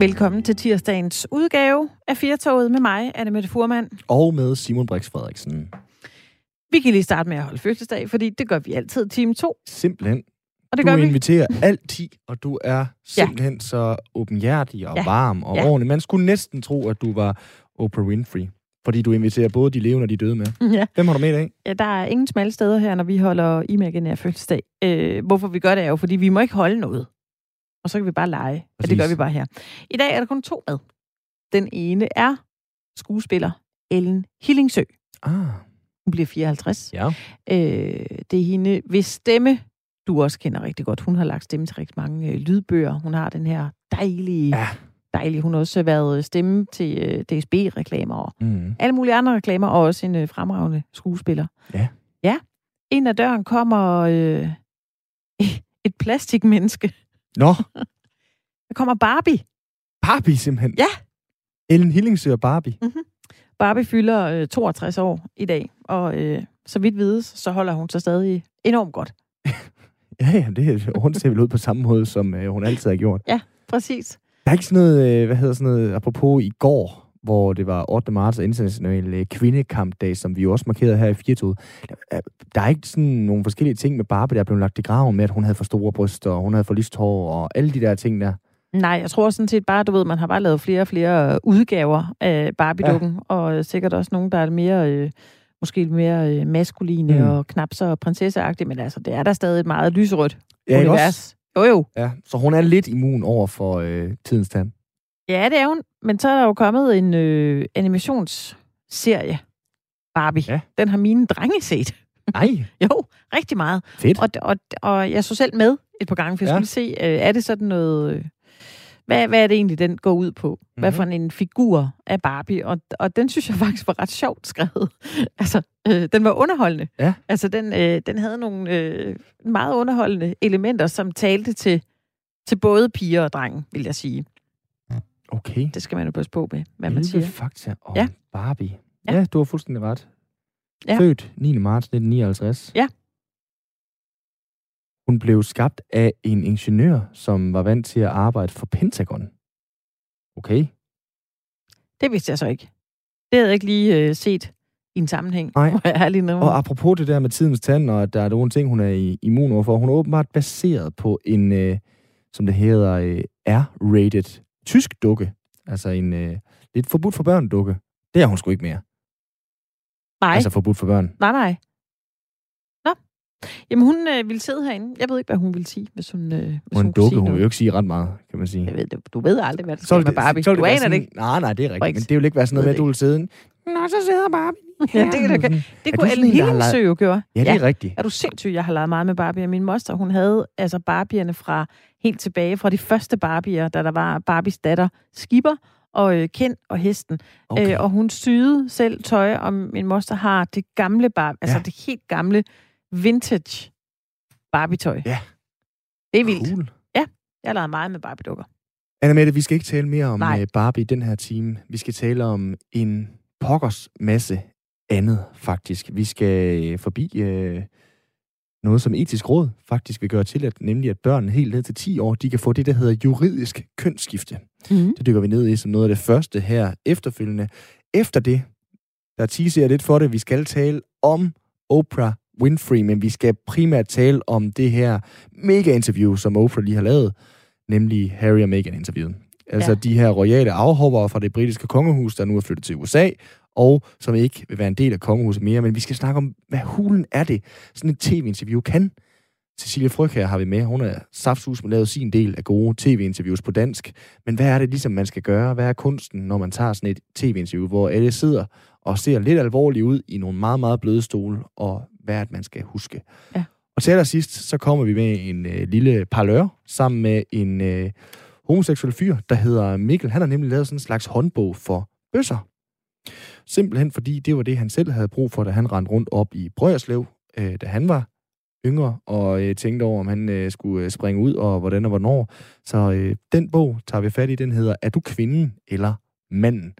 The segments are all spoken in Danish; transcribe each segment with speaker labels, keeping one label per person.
Speaker 1: Velkommen til tirsdagens udgave af Firtoget med mig, Anne Mette Furman.
Speaker 2: Og med Simon Brix Frederiksen.
Speaker 1: Vi kan lige starte med at holde fødselsdag, fordi det gør vi altid time 2.
Speaker 2: Simpelthen.
Speaker 1: Og det
Speaker 2: du
Speaker 1: gør vi.
Speaker 2: inviterer altid, og du er simpelthen ja. så åbenhjertig og
Speaker 1: Ja.
Speaker 2: varm og
Speaker 1: ja.
Speaker 2: ordentlig. Man skulle næsten tro, at du var Oprah Winfrey. Fordi du inviterer både de levende og de døde med.
Speaker 1: Ja.
Speaker 2: Hvem har du med i dag?
Speaker 1: ja, der er ingen smalle steder her, når vi holder imaginær fødselsdag. Øh, hvorfor vi gør det er jo, fordi vi må ikke holde noget. Og så kan vi bare lege. Og det
Speaker 2: Præcis.
Speaker 1: gør vi bare her. I dag er der kun to med. Den ene er skuespiller Ellen Hillingsø.
Speaker 2: Ah,
Speaker 1: Hun bliver 54.
Speaker 2: ja.
Speaker 1: Øh, det er hende, hvis stemme du også kender rigtig godt. Hun har lagt stemme til rigtig mange øh, lydbøger. Hun har den her dejlige,
Speaker 2: Ja.
Speaker 1: dejlige. Hun har også været stemme til øh, DSB-reklamer og
Speaker 2: Mm.
Speaker 1: alle mulige andre reklamer, og også en øh, fremragende skuespiller.
Speaker 2: Ja.
Speaker 1: Ja. Ind ad døren kommer øh, et plastikmenneske.
Speaker 2: Nå,
Speaker 1: Der kommer Barbie.
Speaker 2: Barbie simpelthen.
Speaker 1: Ja.
Speaker 2: Ellen Hillingsø og Barbie.
Speaker 1: Barbie fylder øh, 62 år i dag, og øh, så vidt vides, så holder hun sig stadig enormt godt.
Speaker 2: Ja, ja, det er, hun ser vel ud på samme måde, som øh, hun altid har gjort.
Speaker 1: Præcis.
Speaker 2: Der er ikke sådan noget, øh, hvad hedder sådan noget, apropos i går, hvor det var 8. marts international øh, kvindekampdag, som vi jo også markerede her i Firtoget. Der, er- ikke sådan nogle forskellige ting med Barbie, der er blevet lagt i graven med, at hun havde for store bryster, og hun havde for lyst hår, og alle de der ting der.
Speaker 1: Nej, jeg tror sådan set bare, du ved, man har bare lavet flere og flere øh, udgaver af Barbie-dukken, ja. og øh, sikkert også nogle, der er mere, øh, måske lidt mere øh, maskuline mm. Og knap så prinsesseagtige, men altså, det er der stadig et meget lyserødt
Speaker 2: Ja,
Speaker 1: univers.
Speaker 2: også?
Speaker 1: Jo, jo.
Speaker 2: Ja, så hun er lidt immun over for øh, tidens tand.
Speaker 1: Ja, det er hun. Men så er der jo kommet en øh, animationsserie, Barbie.
Speaker 2: Ja.
Speaker 1: Den har mine drenge set.
Speaker 2: Nej,
Speaker 1: Jo, rigtig meget.
Speaker 2: fedt.
Speaker 1: Og, og, og jeg så selv med et par gange, for jeg
Speaker 2: Ja.
Speaker 1: skulle se, øh, er det sådan noget... Øh, hvad, hvad er det egentlig, den går ud på? Mm-hmm. Hvad
Speaker 2: Mhm.
Speaker 1: for en figur af Barbie? Og, og den synes jeg faktisk var ret sjovt skrevet. altså, øh, den var underholdende.
Speaker 2: Ja.
Speaker 1: Altså, den, øh, den havde nogle øh, meget underholdende elementer, som talte til, til både piger og drenge, vil jeg sige.
Speaker 2: Okay.
Speaker 1: Det skal man jo passe på med, hvad man
Speaker 2: 11
Speaker 1: siger.
Speaker 2: fakta om
Speaker 1: Ja.
Speaker 2: Barbie.
Speaker 1: Ja.
Speaker 2: Ja. du har fuldstændig ret.
Speaker 1: Ja.
Speaker 2: Født 9. marts 1959.
Speaker 1: Ja.
Speaker 2: Hun blev skabt af en ingeniør, som var vant til at arbejde for Pentagon. Okay.
Speaker 1: Det vidste jeg så ikke. Det havde jeg ikke lige øh, set i en sammenhæng.
Speaker 2: Nej.
Speaker 1: Må jeg ærligt nu.
Speaker 2: Og apropos det der med tidens tand, og at der er nogle ting, hun er immun overfor, hun er åbenbart baseret på en, øh, som det hedder, øh, R-rated tysk dukke. Altså en øh, lidt forbudt for børn dukke. Det er hun sgu ikke mere.
Speaker 1: Nej,
Speaker 2: Altså forbudt for børn.
Speaker 1: nej, nej. Jamen, hun øh, ville sidde herinde. Jeg ved ikke, hvad hun ville sige, hvis hun, øh, hvis
Speaker 2: Hun
Speaker 1: hun
Speaker 2: dukke, hun vil jo ikke sige ret meget, kan man sige.
Speaker 1: Jeg ved, det- du ved aldrig, hvad der sker med Barbie.
Speaker 2: så
Speaker 1: Du aner det ikke.
Speaker 2: Nej, nej, det er rigtigt.
Speaker 1: Brix.
Speaker 2: Men det vil ikke være sådan noget med, at du vil sidde. Nå, så sidder Barbie.
Speaker 1: Ja, det ikke. Det
Speaker 2: Er
Speaker 1: kunne Ellen Hillingsø jo gøre.
Speaker 2: Ja, det er rigtigt.
Speaker 1: Er du sindssyg, jeg har lavet meget med Barbie. Min moster, hun havde altså Barbierne fra helt tilbage fra de første Barbier, da der var Barbies datter Skipper og øh, Ken og Hesten. Okay.
Speaker 2: Okay.
Speaker 1: Øh, og hun syede selv tøj, og min moster har det gamle Barbie, ja. altså
Speaker 2: Ja.
Speaker 1: det helt gamle vintage Barbie-tøj.
Speaker 2: Ja.
Speaker 1: Det er vildt.
Speaker 2: Cool.
Speaker 1: Jeg har lavet meget med Barbie-dukker.
Speaker 2: Anna Mette, vi skal ikke tale mere om
Speaker 1: Nej.
Speaker 2: øh, Barbie i den her time. Vi skal tale om en pokkers masse andet, faktisk. Vi skal øh, forbi øh, noget, som etisk råd faktisk vil gøre til, at, nemlig at børn helt ned til 10 år, de kan få det, der hedder juridisk kønsskifte.
Speaker 1: Mm.
Speaker 2: Det dykker vi ned i som noget af det første her efterfølgende. Efter det, der teaser jeg lidt for det, vi skal tale om Oprah Winfrey, men vi skal primært tale om det her mega-interview, som Oprah lige har lavet, nemlig Harry og Meghan-interviewet. Altså
Speaker 1: Ja.
Speaker 2: de her royale afhoppere fra det britiske kongehus, der nu er flyttet til USA, og som ikke vil være en del af kongehuset mere. Men vi skal snakke om, hvad hulen er det, sådan et tv-interview kan. Cecilie Fryg her har vi med. Hun er saftsus med lavet sin del af gode tv-interviews på dansk. Men hvad er det ligesom, man skal gøre? Hvad er kunsten, når man tager sådan et tv-interview, hvor alle sidder og ser lidt alvorligt ud i nogle meget, meget bløde stole, og hvad man skal huske?
Speaker 1: Ja.
Speaker 2: Og til allersidst, så kommer vi med en øh, lille parlør sammen med en øh, homoseksuel fyr, der hedder Mikkel. Han har nemlig lavet sådan en slags håndbog for bøsser. Simpelthen fordi det var det, han selv havde brug for, da han rendte rundt op i Brøjerslev, øh, da han var yngre, og øh, tænkte over, om han øh, skulle øh, springe ud, og hvordan og hvornår. Så øh, den bog tager vi fat i, den hedder Er du kvinden eller manden?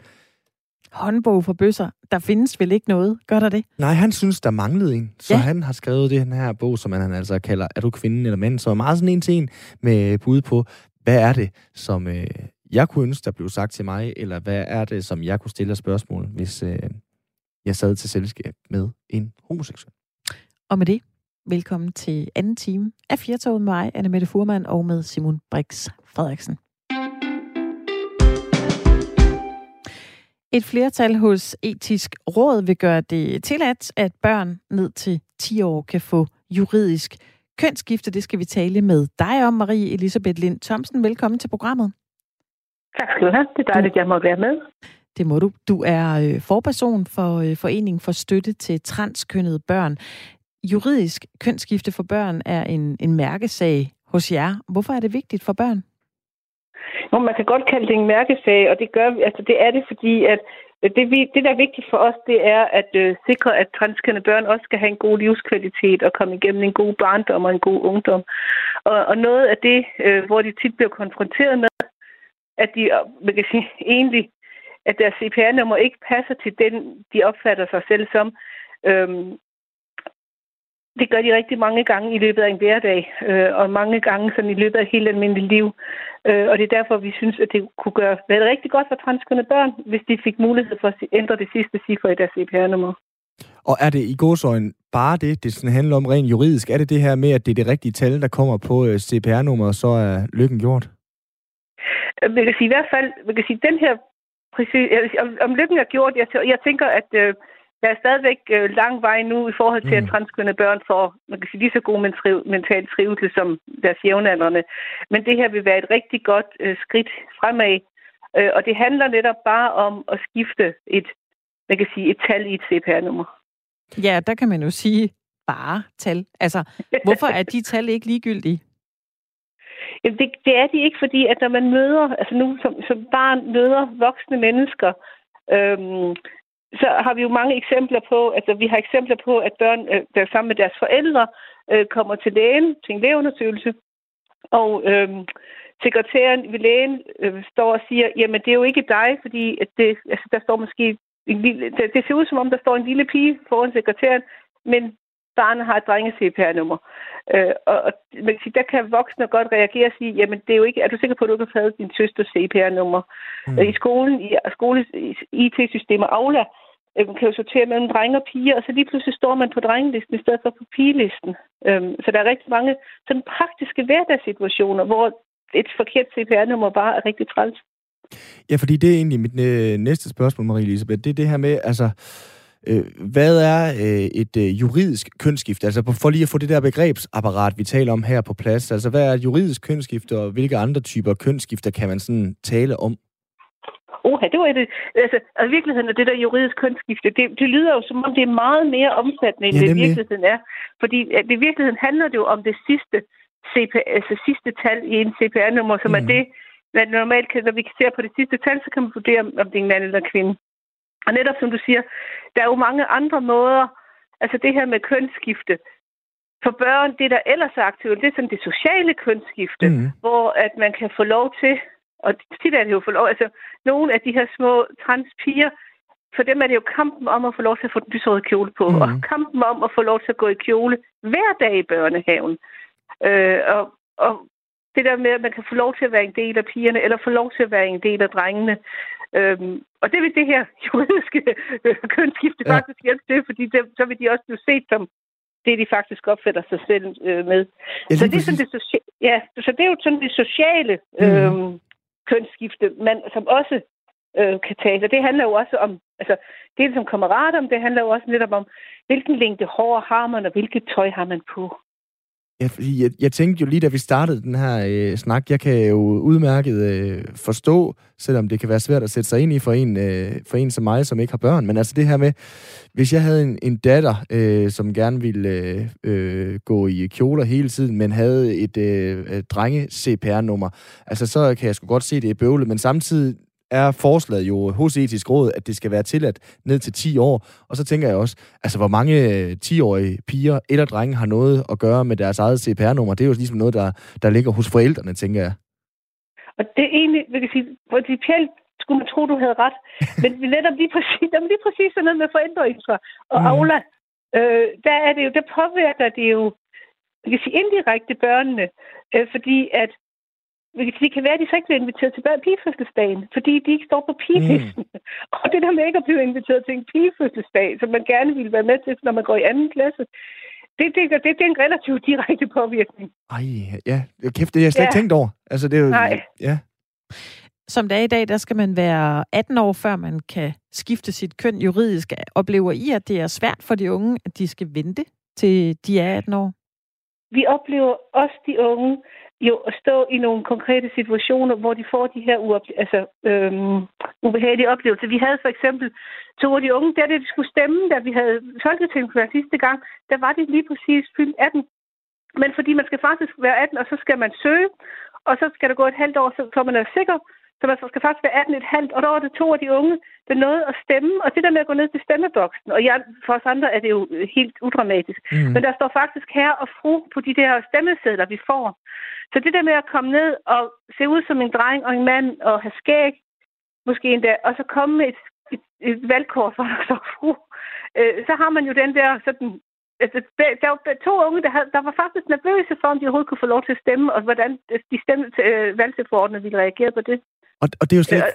Speaker 1: Håndbog for bøsser. Der findes vel ikke noget. Gør der det?
Speaker 2: Nej, han synes, der manglede en. Så
Speaker 1: Ja.
Speaker 2: han har skrevet den her bog, som han altså kalder Er du kvinden eller manden? Så er meget sådan en til en med bud på, hvad er det, som øh, jeg kunne ønske, der blev sagt til mig, eller hvad er det, som jeg kunne stille spørgsmål, hvis øh, jeg sad til selskab med en homoseksuel.
Speaker 1: Og med det, velkommen til anden time af Fjertoget med mig, Anne Mette Furman, og med Simon Brix Frederiksen. Et flertal hos Etisk Råd vil gøre det tilladt, at børn ned til 10 år kan få juridisk kønsskifte. Det skal vi tale med dig om, Marie Elisabeth Lind Thomsen. Velkommen til programmet.
Speaker 3: Tak skal du have. Det er dejligt, at jeg må være med.
Speaker 1: Det må du. Du er øh, forperson for øh, Foreningen for Støtte til Transkønnede Børn. Juridisk kønsskifte for børn er en, en mærkesag hos jer. Hvorfor er det vigtigt for børn?
Speaker 3: Jo, man kan godt kalde det en mærkesag, og det gør altså det er det, fordi at øh, det, vi, det, der er vigtigt for os, det er at øh, sikre, at transkønnede børn også skal have en god livskvalitet og komme igennem en god barndom og en god ungdom. Og, og noget af det, øh, hvor de tit bliver konfronteret med, at de øh, man kan sige, egentlig, at deres CPR-nummer ikke passer til den, de opfatter sig selv som. Øhm, det gør de rigtig mange gange i løbet af en hverdag, øh, og mange gange sådan i løbet af et helt almindeligt liv. Øh, og det er derfor, vi synes, at det kunne gøre, være rigtig godt for transkønnede børn, hvis de fik mulighed for at ændre det sidste ciffer i deres CPR-nummer.
Speaker 2: Og er det i godsøjen bare det, det sådan handler om rent juridisk? Er det det her med, at det er det rigtige tal, der kommer på øh, CPR-nummeret, så er lykken gjort?
Speaker 3: Jeg kan sige i hvert fald, jeg kan sige, den her præcis, om, om lykken er gjort, jeg, jeg tænker, at øh, der er stadigvæk øh, lang vej nu i forhold til, mm. at transkønnede børn får man kan sige, lige så god mental, mental trivsel som deres jævnaldrende. Men det her vil være et rigtig godt øh, skridt fremad. Øh, og det handler netop bare om at skifte et, man kan sige, et tal i et CPR-nummer.
Speaker 1: Ja, der kan man jo sige bare tal. Altså, hvorfor er de tal ikke ligegyldige?
Speaker 3: Jamen det, det er de ikke, fordi at når man møder, altså nu som, som barn møder voksne mennesker, øhm, så har vi jo mange eksempler på, altså vi har eksempler på, at børn, øh, der sammen med deres forældre, øh, kommer til lægen til en lægeundersøgelse, og øh, sekretæren ved lægen øh, står og siger, jamen det er jo ikke dig, fordi at det, altså, der står måske en lille, det, det ser ud som om, der står en lille pige foran sekretæren, men barnet har et drenge-CPR-nummer. Øh, og, og man kan sige, der kan voksne godt reagere og sige, jamen det er jo ikke, er du sikker på, at du ikke har taget din søsters CPR-nummer? Mm. Øh, I skolen, i skoles IT-systemer, Aula, øh, kan jo sortere mellem drenge og piger, og så lige pludselig står man på drengelisten i stedet for på pigelisten. Øh, så der er rigtig mange sådan praktiske hverdagssituationer, hvor et forkert CPR-nummer bare er rigtig træls.
Speaker 2: Ja, fordi det er egentlig mit øh, næste spørgsmål, Marie-Elisabeth. Det er det her med, altså, Øh, hvad er øh, et øh, juridisk kønsskifte? Altså for lige at få det der begrebsapparat, vi taler om her på plads. Altså hvad er et juridisk kønsskifte, og hvilke andre typer kønsskifter kan man sådan tale om?
Speaker 3: Oha, det var det. Altså, altså, i virkeligheden er det der juridisk kønsskifte, det, det lyder jo som om, det er meget mere omfattende, end ja, det i virkeligheden er. Fordi at i virkeligheden handler det jo om det sidste, CP, altså sidste tal i en CPR-nummer, som mm. er det, man normalt kan, når vi ser på det sidste tal, så kan man vurdere, om det er en mand eller en kvinde. Og netop som du siger, der er jo mange andre måder, altså det her med kønsskifte. For børn, det der ellers er aktivt, det er sådan det sociale kønsskifte, mm. hvor at man kan få lov til, og tit er det jo få lov, altså nogle af de her små transpiger, for dem er det jo kampen om at få lov til at få den lysrøde kjole på, mm. og kampen om at få lov til at gå i kjole hver dag i børnehaven. Øh, og, og det der med, at man kan få lov til at være en del af pigerne, eller få lov til at være en del af drengene. Øhm, og det vil det her juridiske øh, kønsskifte ja. faktisk hjælpe til, fordi det, så vil de også blive set som det, de faktisk opfatter sig selv øh, med. Ja, så, det er sådan det socia- ja, så det er jo sådan det sociale øh, mm. kønsskifte, man, som også øh, kan tage. Og det handler jo også om, altså det som kammerater, men det handler jo også netop om, hvilken længde hår har man, og hvilket tøj har man på.
Speaker 2: Ja, fordi jeg, jeg tænkte jo lige, da vi startede den her øh, snak, jeg kan jo udmærket øh, forstå, selvom det kan være svært at sætte sig ind i for en, øh, for en som mig, som ikke har børn, men altså det her med, hvis jeg havde en, en datter, øh, som gerne ville øh, øh gå i kjoler hele tiden, men havde et øh, drenge-CPR-nummer, altså så kan jeg sgu godt se, det er bøvlet, men samtidig er forslaget jo hos etisk råd, at det skal være tilladt ned til 10 år. Og så tænker jeg også, altså hvor mange 10-årige øh, piger eller drenge har noget at gøre med deres eget CPR-nummer. Det er jo ligesom noget, der, der ligger hos forældrene, tænker jeg.
Speaker 3: Og det er egentlig, vil jeg sige, principielt skulle man tro, du havde ret. Men netop lige præcis, der lige præcis sådan noget med forældreinfra og mm. Aula, øh, der er det jo, der påvirker det jo, jeg kan sige indirekte børnene, øh, fordi at det kan være, at de så ikke bliver inviteret til pigefødselsdagen, fordi de ikke står på pigelisten. Mm. Og det der med ikke at blive inviteret til en pigefødselsdag, som man gerne ville være med til, når man går i anden klasse, det, det, det, det er en relativt direkte påvirkning.
Speaker 2: Ej, ja. Kæft, det har jeg slet ja. ikke tænkt over. Altså, det er jo,
Speaker 3: Nej.
Speaker 2: Ja.
Speaker 1: Som det er i dag, der skal man være 18 år, før man kan skifte sit køn juridisk. Oplever I, at det er svært for de unge, at de skal vente til de er 18 år?
Speaker 3: Vi oplever også de unge jo at stå i nogle konkrete situationer, hvor de får de her uople- altså, øhm, ubehagelige oplevelser. Vi havde for eksempel to af de unge, der det skulle stemme, da vi havde folketingsvalg sidste gang, der var de lige præcis fyldt 18. Men fordi man skal faktisk være 18, og så skal man søge, og så skal der gå et halvt år, så, så man er sikker så man skal faktisk være 18 et halvt, og der var det to af de unge, der nåede at stemme. Og det der med at gå ned til stemmeboksen, og jeg, for os andre er det jo helt udramatisk. Mm. Men der står faktisk her og fru på de der stemmesedler, vi får. Så det der med at komme ned og se ud som en dreng og en mand og have skæg, måske endda, og så komme med et, et, et valgkort, hvor der står fru, øh, så har man jo den der sådan altså, der var to unge, der, havde, der var faktisk nervøse for, om de overhovedet kunne få lov til at stemme, og hvordan de stemte, øh, valgtilforordnede ville reagere på det.
Speaker 2: Og, og det er jo slet ikke,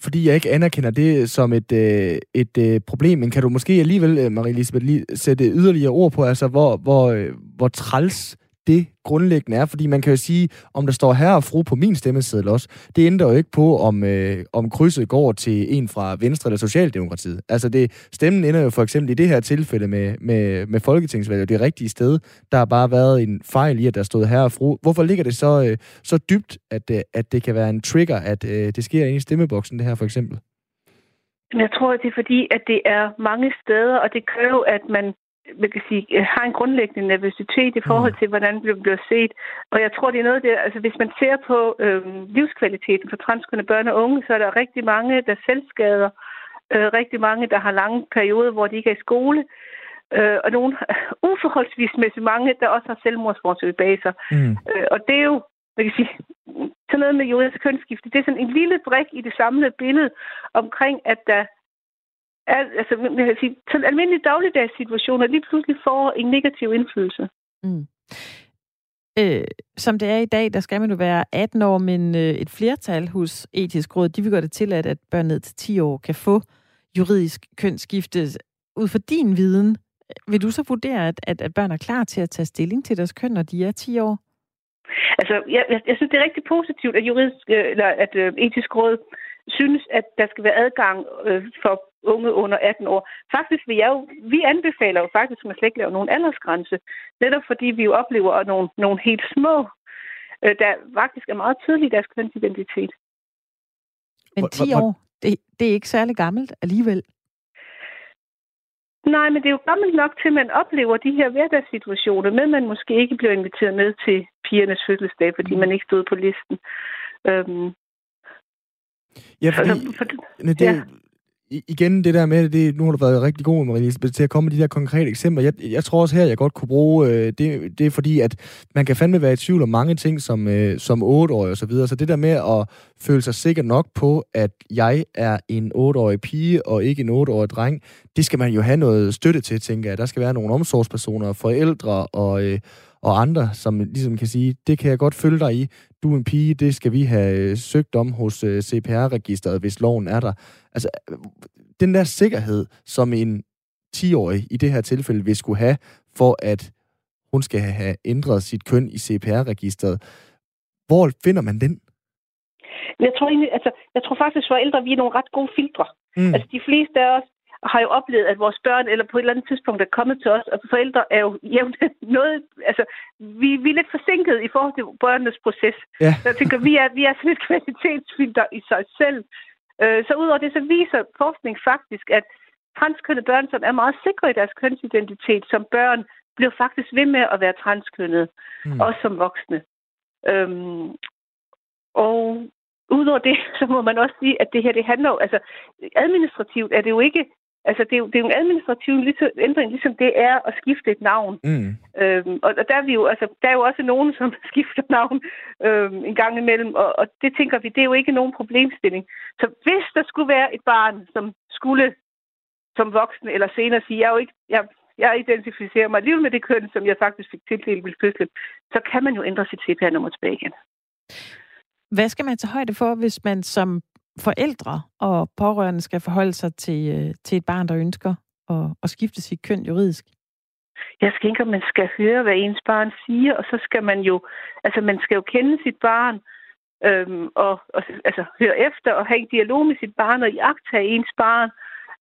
Speaker 2: fordi jeg ikke anerkender det som et, øh, et øh, problem, men kan du måske alligevel, øh, Marie-Elisabeth, lige sætte yderligere ord på, altså hvor, hvor, øh, hvor træls det grundlæggende er, fordi man kan jo sige, om der står herre og fru på min stemmeseddel også, det ændrer jo ikke på, om, øh, om krydset går til en fra Venstre eller Socialdemokratiet. Altså det, stemmen ender jo for eksempel i det her tilfælde med, med, med folketingsvalget, det rigtige sted. Der har bare været en fejl i, at der stod herre og fru. Hvorfor ligger det så, øh, så dybt, at, øh, at det kan være en trigger, at øh, det sker inde i stemmeboksen, det her for eksempel?
Speaker 3: Jeg tror, at det er fordi, at det er mange steder, og det gør jo, at man man kan sige, øh, har en grundlæggende nervøsitet i forhold mm. til, hvordan det bliver set. Og jeg tror, det er noget der, altså hvis man ser på øh, livskvaliteten for transkønnede børn og unge, så er der rigtig mange, der selvskader, øh, rigtig mange, der har lange perioder, hvor de ikke er i skole, øh, og nogle uforholdsvis mange, der også har selvmordsforsøg bag sig. Mm. Øh, og det er jo, man kan sige, sådan noget med juridisk kønsskifte, det er sådan en lille brik i det samlede billede omkring, at der altså, jeg kan sige, sådan almindelige dagligdags situationer lige pludselig får en negativ indflydelse. Mm.
Speaker 1: Øh, som det er i dag, der skal man jo være 18 år, men øh, et flertal hos etisk råd, de vil gøre det til, at, at børn ned til 10 år kan få juridisk kønsskifte. Ud fra din viden, vil du så vurdere, at, at, at børn er klar til at tage stilling til deres køn, når de er 10 år?
Speaker 3: Altså, jeg, jeg, jeg synes, det er rigtig positivt, at, juridisk, øh, eller at øh, etisk råd synes, at der skal være adgang øh, for unge under 18 år. Faktisk vil jeg jo, vi anbefaler jo faktisk, at man slet ikke laver nogen aldersgrænse, netop fordi vi jo oplever nogle, nogle helt små, øh, der faktisk er meget tydelige i deres kønsidentitet.
Speaker 1: Men 10 år, det, det er ikke særlig gammelt alligevel.
Speaker 3: Nej, men det er jo gammelt nok til, at man oplever de her hverdagssituationer, men man måske ikke bliver inviteret med til pigernes fødselsdag, fordi mm. man ikke stod på listen. Øhm,
Speaker 2: Ja, fordi, altså, for, det, ja igen det der med, det, nu har du været rigtig god, Marie til at komme med de der konkrete eksempler. Jeg, jeg tror også her, jeg godt kunne bruge, øh, det, det er fordi, at man kan fandme være i tvivl om mange ting som, øh, som 8-årig og så videre. Så det der med at føle sig sikker nok på, at jeg er en 8-årig pige og ikke en 8-årig dreng, det skal man jo have noget støtte til, tænker jeg. Der skal være nogle omsorgspersoner, forældre og, øh, og andre, som ligesom kan sige, det kan jeg godt følge dig i. Du er en pige, det skal vi have øh, søgt om hos øh, CPR-registeret, hvis loven er der. Altså, den der sikkerhed, som en 10-årig i det her tilfælde vil skulle have, for at hun skal have ændret sit køn i CPR-registeret. Hvor finder man den?
Speaker 3: Jeg tror, egentlig, altså, jeg tror faktisk, at forældre vi er nogle ret gode filtre. Mm. Altså, de fleste af os har jo oplevet, at vores børn eller på et eller andet tidspunkt er kommet til os, og forældre er jo jævnt noget, altså vi, vi er lidt forsinket i forhold til børnenes proces. Ja. Så jeg tænker, vi er, vi er sådan et kvalitetsfilter i sig selv. Øh, så udover det, så viser forskning faktisk, at transkønnede børn, som er meget sikre i deres kønsidentitet som børn, bliver faktisk ved med at være transkønnede, mm. også som voksne. Øhm, og udover det, så må man også sige, at det her, det handler jo, altså administrativt er det jo ikke Altså, det er jo, det er jo en administrativ ændring, ligesom det er at skifte et navn. Mm. Øhm, og, og der, er vi jo, altså, der er jo også nogen, som skifter navn øhm, en gang imellem, og, og det tænker vi, det er jo ikke nogen problemstilling. Så hvis der skulle være et barn, som skulle som voksen eller senere sige, jeg er jo ikke, jeg, jeg identificerer mig alligevel med det køn, som jeg faktisk fik tildelt ved fødslen, så kan man jo ændre sit CPR-nummer tilbage igen.
Speaker 1: Hvad skal man tage højde for, hvis man som forældre og pårørende skal forholde sig til, øh, til et barn, der ønsker at, at skifte sit køn juridisk?
Speaker 3: Jeg skal ikke, man skal høre, hvad ens barn siger, og så skal man jo, altså man skal jo kende sit barn, øhm, og, og altså, høre efter og have en dialog med sit barn og iagtage ens barn,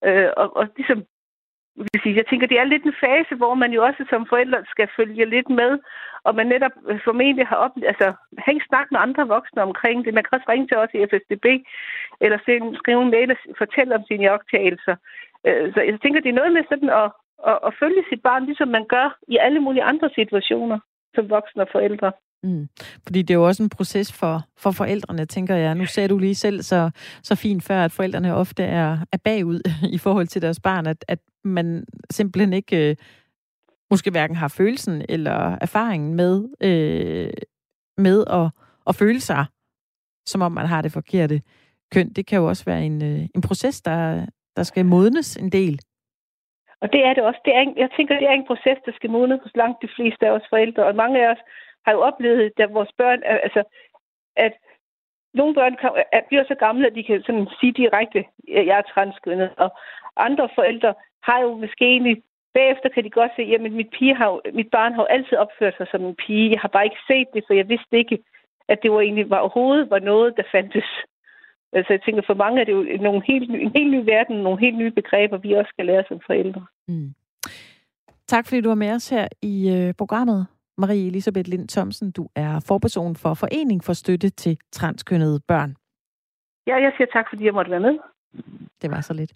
Speaker 3: øh, og, og ligesom vil sige, jeg tænker, det er lidt en fase, hvor man jo også som forældre skal følge lidt med, og man netop øh, formentlig har oplevet, altså, have snak med andre voksne omkring det. Man kan også ringe til os i FSDB, eller skrive en mail og fortælle om sine optagelser. Øh, så jeg tænker, det er noget med sådan at, at, at følge sit barn, ligesom man gør i alle mulige andre situationer som voksne og forældre.
Speaker 1: Mm. Fordi det er jo også en proces for, for forældrene, tænker jeg. Nu ser du lige selv så, så fint før, at forældrene ofte er, er bagud i forhold til deres barn, at, at man simpelthen ikke øh, måske hverken har følelsen eller erfaringen med, øh, med at, at føle sig, som om man har det forkerte køn. Det kan jo også være en, øh, en proces, der, der skal modnes en del.
Speaker 3: Og det er det også. Det er en, jeg tænker, det er en proces, der skal modnes hos langt de fleste af os forældre. Og mange af os har jo oplevet, at vores børn, altså, at nogle børn kom, at bliver så gamle, at de kan sådan sige direkte, at jeg er transkønnet. Og andre forældre har jo måske egentlig, bagefter kan de godt se, at mit, pige har, mit barn har jo altid opført sig som en pige. Jeg har bare ikke set det, for jeg vidste ikke, at det var egentlig var, overhovedet var noget, der fandtes. Altså jeg tænker, for mange er det jo nogle helt, en helt ny verden, nogle helt nye begreber, vi også skal lære som forældre. Mm.
Speaker 1: Tak fordi du var med os her i øh, programmet. Marie Elisabeth Lind Thomsen, du er forperson for Forening for Støtte til Transkønnede Børn.
Speaker 3: Ja, jeg siger tak, fordi jeg måtte være med.
Speaker 1: Det var så lidt.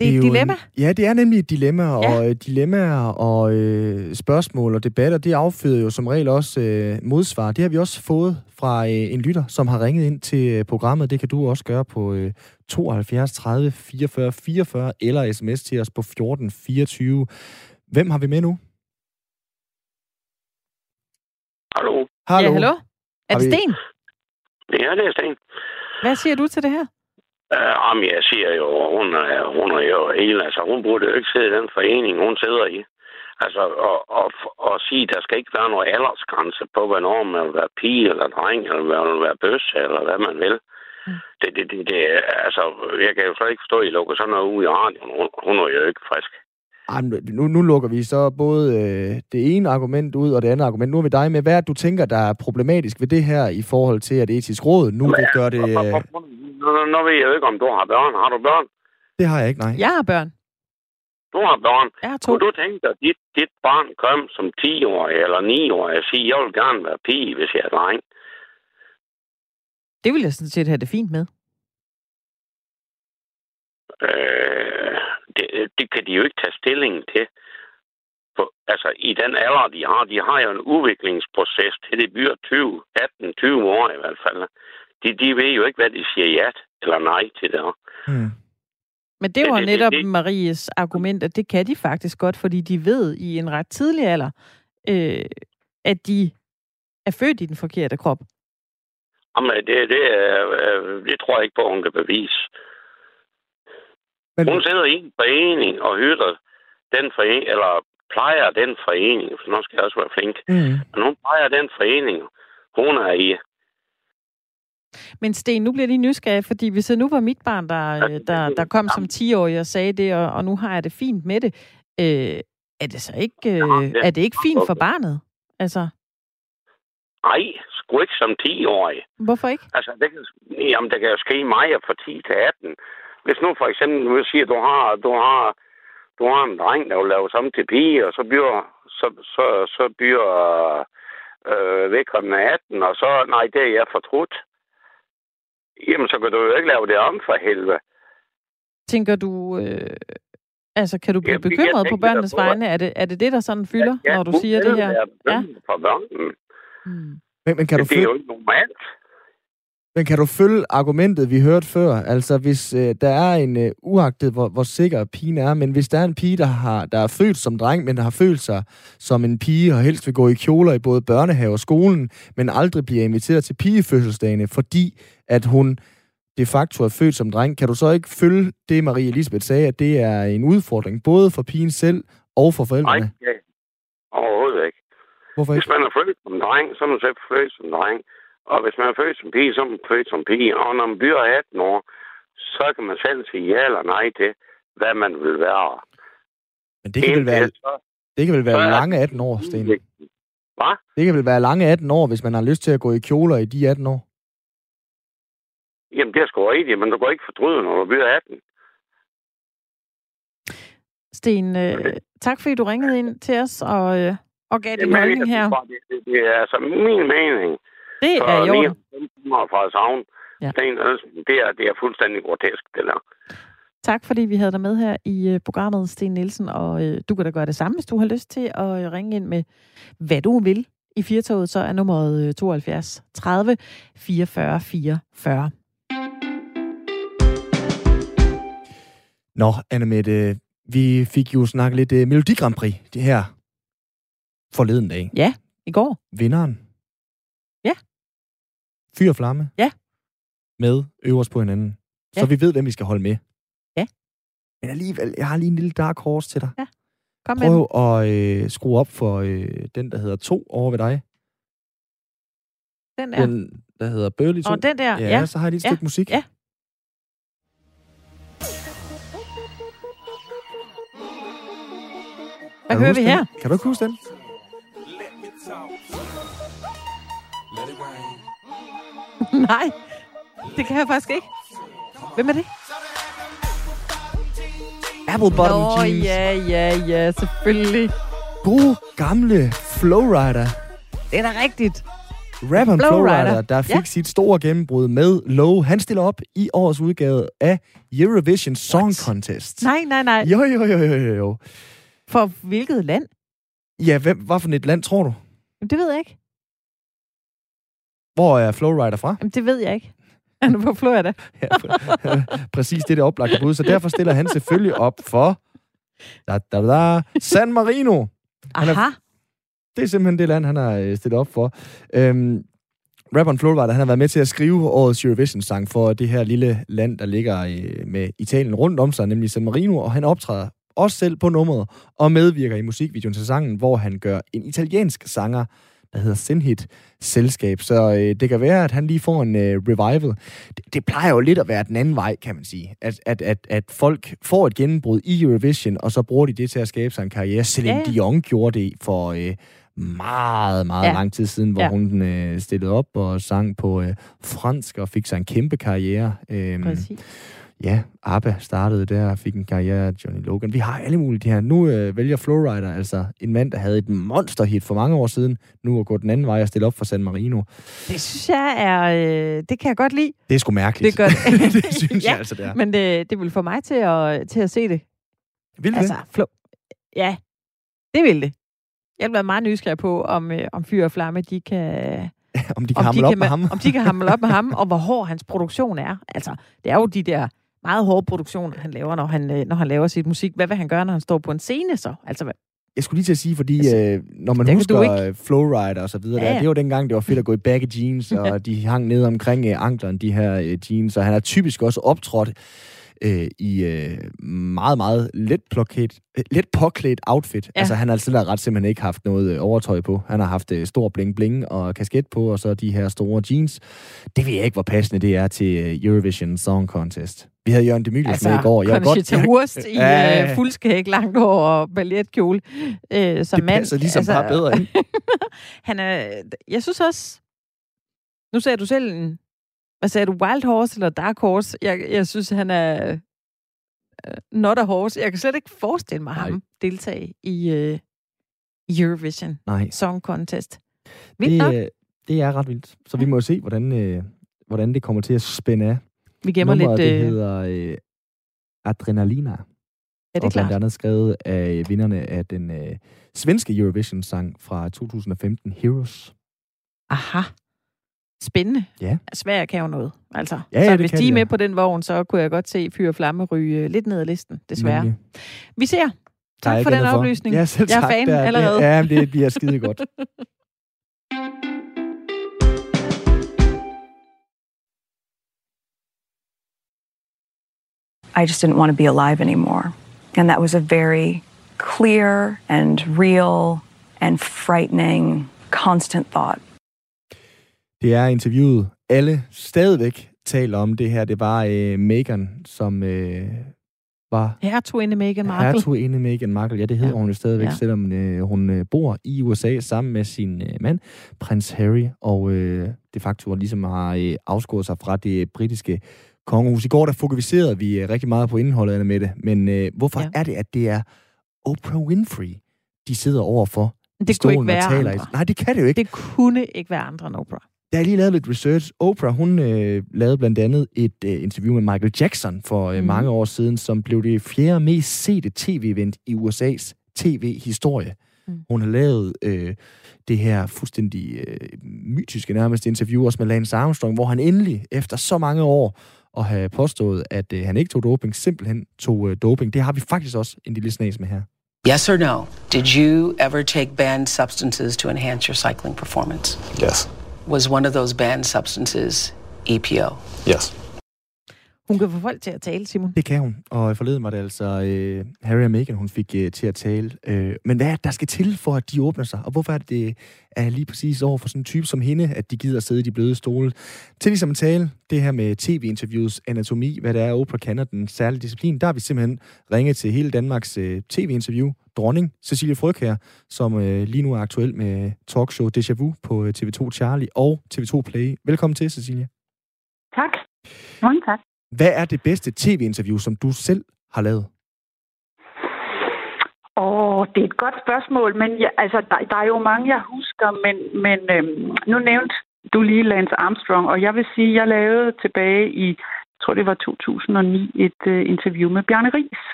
Speaker 1: Det er et dilemma. En,
Speaker 2: ja, det er nemlig et dilemma, ja. og øh, dilemmaer og øh, spørgsmål og debatter, det afføder jo som regel også øh, modsvar. Det har vi også fået fra øh, en lytter, som har ringet ind til øh, programmet. Det kan du også gøre på øh, 72 30 44 44 eller sms til os på 14 24. Hvem har vi med nu?
Speaker 4: Hallo.
Speaker 1: Hallo. Ja, hallo. Er det Sten?
Speaker 4: Ja, det er Sten.
Speaker 1: Hvad siger du til det her?
Speaker 4: Uh, om jeg siger jo, hun er, hun er jo helt, altså hun burde jo ikke sidde i den forening, hun sidder i. Altså, og, og, og sige, der skal ikke være noget aldersgrænse på, hvornår man vil være pige eller dreng, eller man vil være bøs, eller hvad man vil. Mm. Det, det, det, det, altså, jeg kan jo slet ikke forstå, at I lukker sådan noget ud i radioen. Hun, hun er jo ikke frisk.
Speaker 2: Ej, nu, nu lukker vi så både øh, det ene argument ud og det andet argument. Nu er vi dig med, hvad du tænker, der er problematisk ved det her i forhold til, at etisk råd nu vil gøre det... Øh...
Speaker 4: Nu, nu ved jeg jo ikke, om du har børn. Har du børn?
Speaker 2: Det har jeg ikke, nej.
Speaker 1: Jeg har børn.
Speaker 4: Du har børn.
Speaker 1: Jeg har to.
Speaker 4: Kunne du tænke dig, at dit, dit barn kom som 10-årig eller 9-årig og sige, jeg vil gerne være pige, hvis jeg er dreng?
Speaker 1: Det vil jeg sådan set have det fint med.
Speaker 4: Øh, det, det kan de jo ikke tage stilling til. For, altså, i den alder, de har, de har jo en udviklingsproces til det bliver 20, 18-20 år i hvert fald. De, de ved jo ikke, hvad de siger ja eller nej til det. Hmm.
Speaker 1: Men det var det, netop det, det, Maries argument, at det kan de faktisk godt, fordi de ved i en ret tidlig alder, øh, at de er født i den forkerte krop.
Speaker 4: Jamen, det, det, øh, det tror jeg ikke på, hun kan bevise. Men... Hun sidder i en forening og hytter den forening, eller plejer den forening, for nu skal jeg også være flink, mm. men hun plejer den forening, hun er i.
Speaker 1: Men Sten, nu bliver de nysgerrige, fordi hvis det nu var mit barn, der, ja, der, der kom som 10-årig og sagde det, og, og nu har jeg det fint med det, øh, er det så ikke, øh, ja, det, er det ikke fint for barnet? Altså...
Speaker 4: Nej, sgu ikke som 10-årig.
Speaker 1: Hvorfor ikke?
Speaker 4: Altså, det kan, jamen, det kan jo ske mig fra 10 til 18. Hvis nu for eksempel vil sige, at du har, du har, du har en dreng, der vil lave sammen til pige, og så bliver, så, så, så bliver øh, vedkommende 18, og så, nej, det er jeg fortrudt. Jamen, så kan du jo ikke lave det om for helvede.
Speaker 1: Tænker du, øh, altså kan du blive Jamen, bekymret på børnenes vegne? Er det, er det det, der sådan fylder, ja, når du siger det her?
Speaker 4: Ja, for børnene.
Speaker 2: Hmm. Men, men kan du
Speaker 4: det er jo ikke normalt.
Speaker 2: Men kan du følge argumentet, vi hørte før? Altså, hvis øh, der er en øh, uagtet, hvor, hvor sikker pigen er, men hvis der er en pige, der, har, der er født som dreng, men der har følt sig som en pige, og helst vil gå i kjoler i både børnehave og skolen, men aldrig bliver inviteret til pigefødselsdagene, fordi at hun de facto er født som dreng, kan du så ikke følge det, Marie Elisabeth sagde, at det er en udfordring, både for pigen selv og for forældrene?
Speaker 4: Nej, overhovedet ikke.
Speaker 2: Hvorfor ikke?
Speaker 4: Hvis man er født som dreng, så er man selv født som dreng. Og hvis man er født som pige, så er man født som pige. Og når man bliver 18 år, så kan man selv sige ja eller nej til, hvad man vil være.
Speaker 2: Men det kan vel være, det kan vel være lange 18 år, Sten?
Speaker 4: Hvad?
Speaker 2: Det kan vel være lange 18 år, hvis man har lyst til at gå i kjoler i de 18 år?
Speaker 4: Jamen, det er sgu rigtigt, men du går ikke fortryde, når du bliver 18.
Speaker 1: Sten, øh, tak fordi du ringede ind til os og, øh, og gav din holdning her.
Speaker 4: Det, det, det er altså min mening.
Speaker 1: Det er jo.
Speaker 4: fra savn. Ja. Sten, det, er, det er fuldstændig grotesk, det der.
Speaker 1: Tak fordi vi havde dig med her i øh, programmet, Sten Nielsen. Og øh, du kan da gøre det samme, hvis du har lyst til at øh, ringe ind med, hvad du vil. I firtoget så er nummeret 72 30 44 44.
Speaker 2: Nå, Anna Mette, vi fik jo snakket lidt uh, Melodi Grand Prix, det her forleden dag.
Speaker 1: Ja, i går.
Speaker 2: Vinderen. Fyr og flamme.
Speaker 1: Ja.
Speaker 2: Med øverst på hinanden. Ja. Så vi ved, hvem vi skal holde med.
Speaker 1: Ja.
Speaker 2: Men alligevel, jeg har lige en lille dark horse til dig.
Speaker 1: Ja. Kom
Speaker 2: Prøv med at øh, skrue op for øh, den, der hedder to over ved dig.
Speaker 1: Den der?
Speaker 2: Den, der hedder Burley 2.
Speaker 1: Og den der,
Speaker 2: ja.
Speaker 1: ja.
Speaker 2: så har jeg lige et
Speaker 1: ja.
Speaker 2: stykke musik.
Speaker 1: Ja. Hvad hører vi her? Den?
Speaker 2: Kan du ikke huske den?
Speaker 1: Nej, det kan jeg faktisk ikke. Hvem er det?
Speaker 2: Apple Bottom
Speaker 1: Nå,
Speaker 2: Jeans.
Speaker 1: ja, ja, ja, selvfølgelig.
Speaker 2: God gamle Flowrider.
Speaker 1: Det er da rigtigt.
Speaker 2: Rapperen
Speaker 1: Flow
Speaker 2: Flowrider,
Speaker 1: Rider.
Speaker 2: der fik
Speaker 1: Ja.
Speaker 2: sit store gennembrud med Low. Han stiller op i årets udgave af Eurovision Song
Speaker 1: What?
Speaker 2: Contest.
Speaker 1: Nej, nej, nej.
Speaker 2: Jo, jo, jo, jo, jo, jo.
Speaker 1: For hvilket land?
Speaker 2: Ja, hvem, hvad for et land tror du?
Speaker 1: Jamen, det ved jeg ikke.
Speaker 2: Hvor er Flowrider fra?
Speaker 1: Jamen, det ved jeg ikke. Han er på Florida.
Speaker 2: Ja, præcis det, er det oplagte bud. Så derfor stiller han selvfølgelig op for da, da, da, San Marino. Han er-
Speaker 1: Aha.
Speaker 2: Det er simpelthen det land, han har øh, stillet op for. Øhm, rapperen Flowrider, han har været med til at skrive årets Eurovision-sang for det her lille land, der ligger øh, med Italien rundt om sig, nemlig San Marino, og han optræder også selv på nummeret og medvirker i musikvideoen til sangen, hvor han gør en italiensk sanger, der hedder Sinhit, selskab. Så øh, det kan være, at han lige får en øh, revival. Det, det plejer jo lidt at være den anden vej, kan man sige. At, at, at, at folk får et gennembrud i Eurovision, og så bruger de det til at skabe sig en karriere. Celine
Speaker 1: Ja.
Speaker 2: Dion gjorde det for øh, meget, meget
Speaker 1: Ja.
Speaker 2: lang tid siden, hvor
Speaker 1: Ja.
Speaker 2: hun øh, stillede op og sang på øh, fransk og fik sig en kæmpe karriere. Øhm,
Speaker 1: Præcis.
Speaker 2: Ja, ABBA startede der og fik en karriere Johnny Logan. Vi har alle mulige de her. Nu øh, vælger Flowrider, altså en mand, der havde et monsterhit for mange år siden, nu at gå den anden vej og stille op for San Marino.
Speaker 1: Det synes jeg er... Øh, det kan jeg godt lide.
Speaker 2: Det er sgu mærkeligt.
Speaker 1: Det gør det.
Speaker 2: det synes
Speaker 1: Ja,
Speaker 2: jeg altså, det er.
Speaker 1: Men det, det vil få mig til at, til at se det.
Speaker 2: Vil det?
Speaker 1: Altså, flo. Ja, det vil det. Jeg vil være meget nysgerrig på, om, øh, om Fyr og Flamme, de kan,
Speaker 2: om de kan
Speaker 1: om
Speaker 2: hamle
Speaker 1: de
Speaker 2: op
Speaker 1: kan,
Speaker 2: med ham.
Speaker 1: om de kan hamle op med ham, og hvor hård hans produktion er. Altså, det er jo de der meget hårde produktioner, han laver, når han, øh, når han laver sit musik. Hvad vil han gøre, når han står på en scene så? Altså, hvad-
Speaker 2: Jeg skulle lige til at sige, fordi
Speaker 1: Altså,
Speaker 2: øh, når man husker Flowrider og så videre,
Speaker 1: Ja,
Speaker 2: der,
Speaker 1: ja.
Speaker 2: det var dengang, det var fedt at gå i baggy jeans, og de hang ned omkring øh, anklerne, de her øh, jeans, og han har typisk også optrådt øh, i øh, meget, meget let, påklædt, øh, let påklædt outfit.
Speaker 1: Ja.
Speaker 2: Altså han har altid ret simpelthen ikke haft noget øh, overtøj på. Han har haft øh, stor bling-bling og kasket på, og så de her store jeans. Det ved jeg ikke, hvor passende det er til øh, Eurovision Song Contest. Vi havde Jørgen Demilius
Speaker 1: altså
Speaker 2: med i går. Jeg var
Speaker 1: Conchita
Speaker 2: jeg-
Speaker 1: Wurst i
Speaker 2: Ja, ja,
Speaker 1: øh, fuldskæg, langt hår og balletkjole. Øh, som
Speaker 2: det
Speaker 1: mand.
Speaker 2: passer ligesom altså, bare bedre ind.
Speaker 1: han er, jeg synes også, nu sagde du selv en, hvad sagde du, wild horse eller dark horse? Jeg, jeg synes, han er uh, not a horse. Jeg kan slet ikke forestille mig
Speaker 2: Nej.
Speaker 1: ham deltage i uh, Eurovision
Speaker 2: Nej,
Speaker 1: Song Contest. Vildt nok.
Speaker 2: det, øh, det er ret vildt. Så vi må se, hvordan, øh, hvordan det kommer til at spænde af.
Speaker 1: Vi gemmer
Speaker 2: Nummeret,
Speaker 1: lidt...
Speaker 2: det
Speaker 1: Øh,
Speaker 2: hedder øh, Adrenalina.
Speaker 1: ja, det
Speaker 2: og
Speaker 1: er
Speaker 2: blandt
Speaker 1: klart.
Speaker 2: andet skrevet af vinderne af den øh, svenske Eurovision-sang fra 2015, Heroes.
Speaker 1: Aha. Spændende.
Speaker 2: Ja.
Speaker 1: Sverige kan jo noget. Altså,
Speaker 2: Ja, ja,
Speaker 1: så hvis de er
Speaker 2: de,
Speaker 1: med
Speaker 2: ja.
Speaker 1: på den vogn, så kunne jeg godt se Fyr og Flamme ryge øh, lidt ned ad listen, desværre.
Speaker 2: Nemlig.
Speaker 1: Vi ser.
Speaker 2: Er
Speaker 1: Tak for den
Speaker 2: andet
Speaker 1: oplysning.
Speaker 2: Ja, selv
Speaker 1: Jeg er
Speaker 2: tak.
Speaker 1: fan
Speaker 2: Der-
Speaker 1: allerede.
Speaker 2: Det, ja, men det bliver skide godt.
Speaker 5: I just didn't want to be alive anymore. And that was a very clear and real and frightening constant thought.
Speaker 2: Det er interviewet. Alle stadigvæk taler om det her. Det var øh, Meghan, som øh, var...
Speaker 1: Hertuginde Meghan Markle.
Speaker 2: Hertuginde Meghan Markle, ja, det hedder ja. hun jo stadigvæk, ja. selvom øh, hun øh, bor i USA sammen med sin øh, mand, prins Harry, og øh, de facto ligesom har øh, afskåret sig fra det britiske kongehus. I går der fokuserede vi øh, rigtig meget på indholdet med det, men øh, hvorfor ja. er det, at det er Oprah Winfrey, de sidder overfor
Speaker 1: det kunne ikke være andre.
Speaker 2: Nej, det kan det jo ikke.
Speaker 1: Det kunne ikke være andre end Oprah.
Speaker 2: Der er lige lavet lidt research. Oprah, hun øh, lavede blandt andet et øh, interview med Michael Jackson for øh, mm. mange år siden, som blev det fjerde mest sete tv-event i USA's tv-historie. Mm. Hun har lavet øh, det her fuldstændig øh, mytiske nærmest interview også med Lance Armstrong, hvor han endelig, efter så mange år, at have påstået, at øh, han ikke tog doping, simpelthen tog øh, doping. Det har vi faktisk også en lille snas med her.
Speaker 6: Yes or no? Did you ever take banned substances to enhance your cycling performance?
Speaker 7: Yes.
Speaker 6: Was one of those banned substances EPO?
Speaker 7: Yes.
Speaker 1: Hun kan få folk til at tale, Simon.
Speaker 2: Det kan hun. Og forleden var det altså øh, Harry og Meghan, hun fik øh, til at tale. Øh, men hvad er der skal til, for at de åbner sig? Og hvorfor er det, det er lige præcis over for sådan en type som hende, at de gider sidde i de bløde stole? Til ligesom at tale det her med tv-interviews anatomi, hvad det er, Oprah kender den særlige disciplin, der har vi simpelthen ringet til hele Danmarks øh, tv-interview dronning, Cecilie Frøkær, som øh, lige nu er aktuel med talkshow Deja Vu på øh, TV2 Charlie og TV2 Play. Velkommen til, Cecilie.
Speaker 8: Tak. Mange tak.
Speaker 2: Hvad er det bedste tv-interview, som du selv har lavet?
Speaker 8: Åh, oh, det er et godt spørgsmål, men jeg, altså, der, der er jo mange, jeg husker, men, men øhm, nu nævnte du lige Lance Armstrong, og jeg vil sige, jeg lavede tilbage i, jeg tror det var 2009, et øh, interview med Bjarne Ries,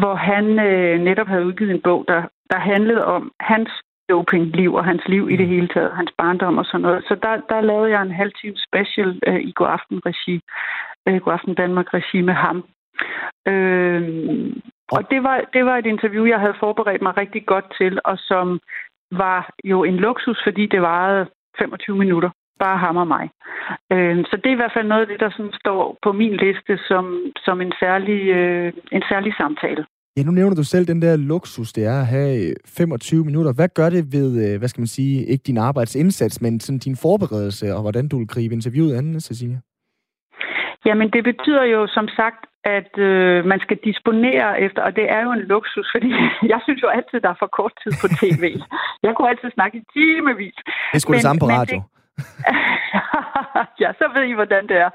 Speaker 8: hvor han øh, netop havde udgivet en bog, der, der handlede om hans dopingliv og hans liv i det mm. hele taget, hans barndom og sådan noget. Så der, der lavede jeg en halv time special øh, i God Aften Regi, øh, God Aften Danmark Regi med ham. Øh, og det var, det var et interview, jeg havde forberedt mig rigtig godt til, og som var jo en luksus, fordi det varede 25 minutter. Bare ham og mig. Øh, så det er i hvert fald noget af det, der sådan står på min liste som, som en, særlig, øh, en særlig samtale.
Speaker 2: Ja, nu nævner du selv den der luksus, det er at have 25 minutter. Hvad gør det ved, øh, hvad skal man sige, ikke din arbejdsindsats, men sådan din forberedelse, og hvordan du vil gribe interviewet an, Cecilia?
Speaker 8: Jamen, det betyder jo som sagt, at øh, man skal disponere efter, og det er jo en luksus, fordi jeg synes jo altid, der er for kort tid på tv. jeg kunne altid snakke i timevis.
Speaker 2: Det skulle det samme på radio. Det,
Speaker 8: ja, så ved I, hvordan det er.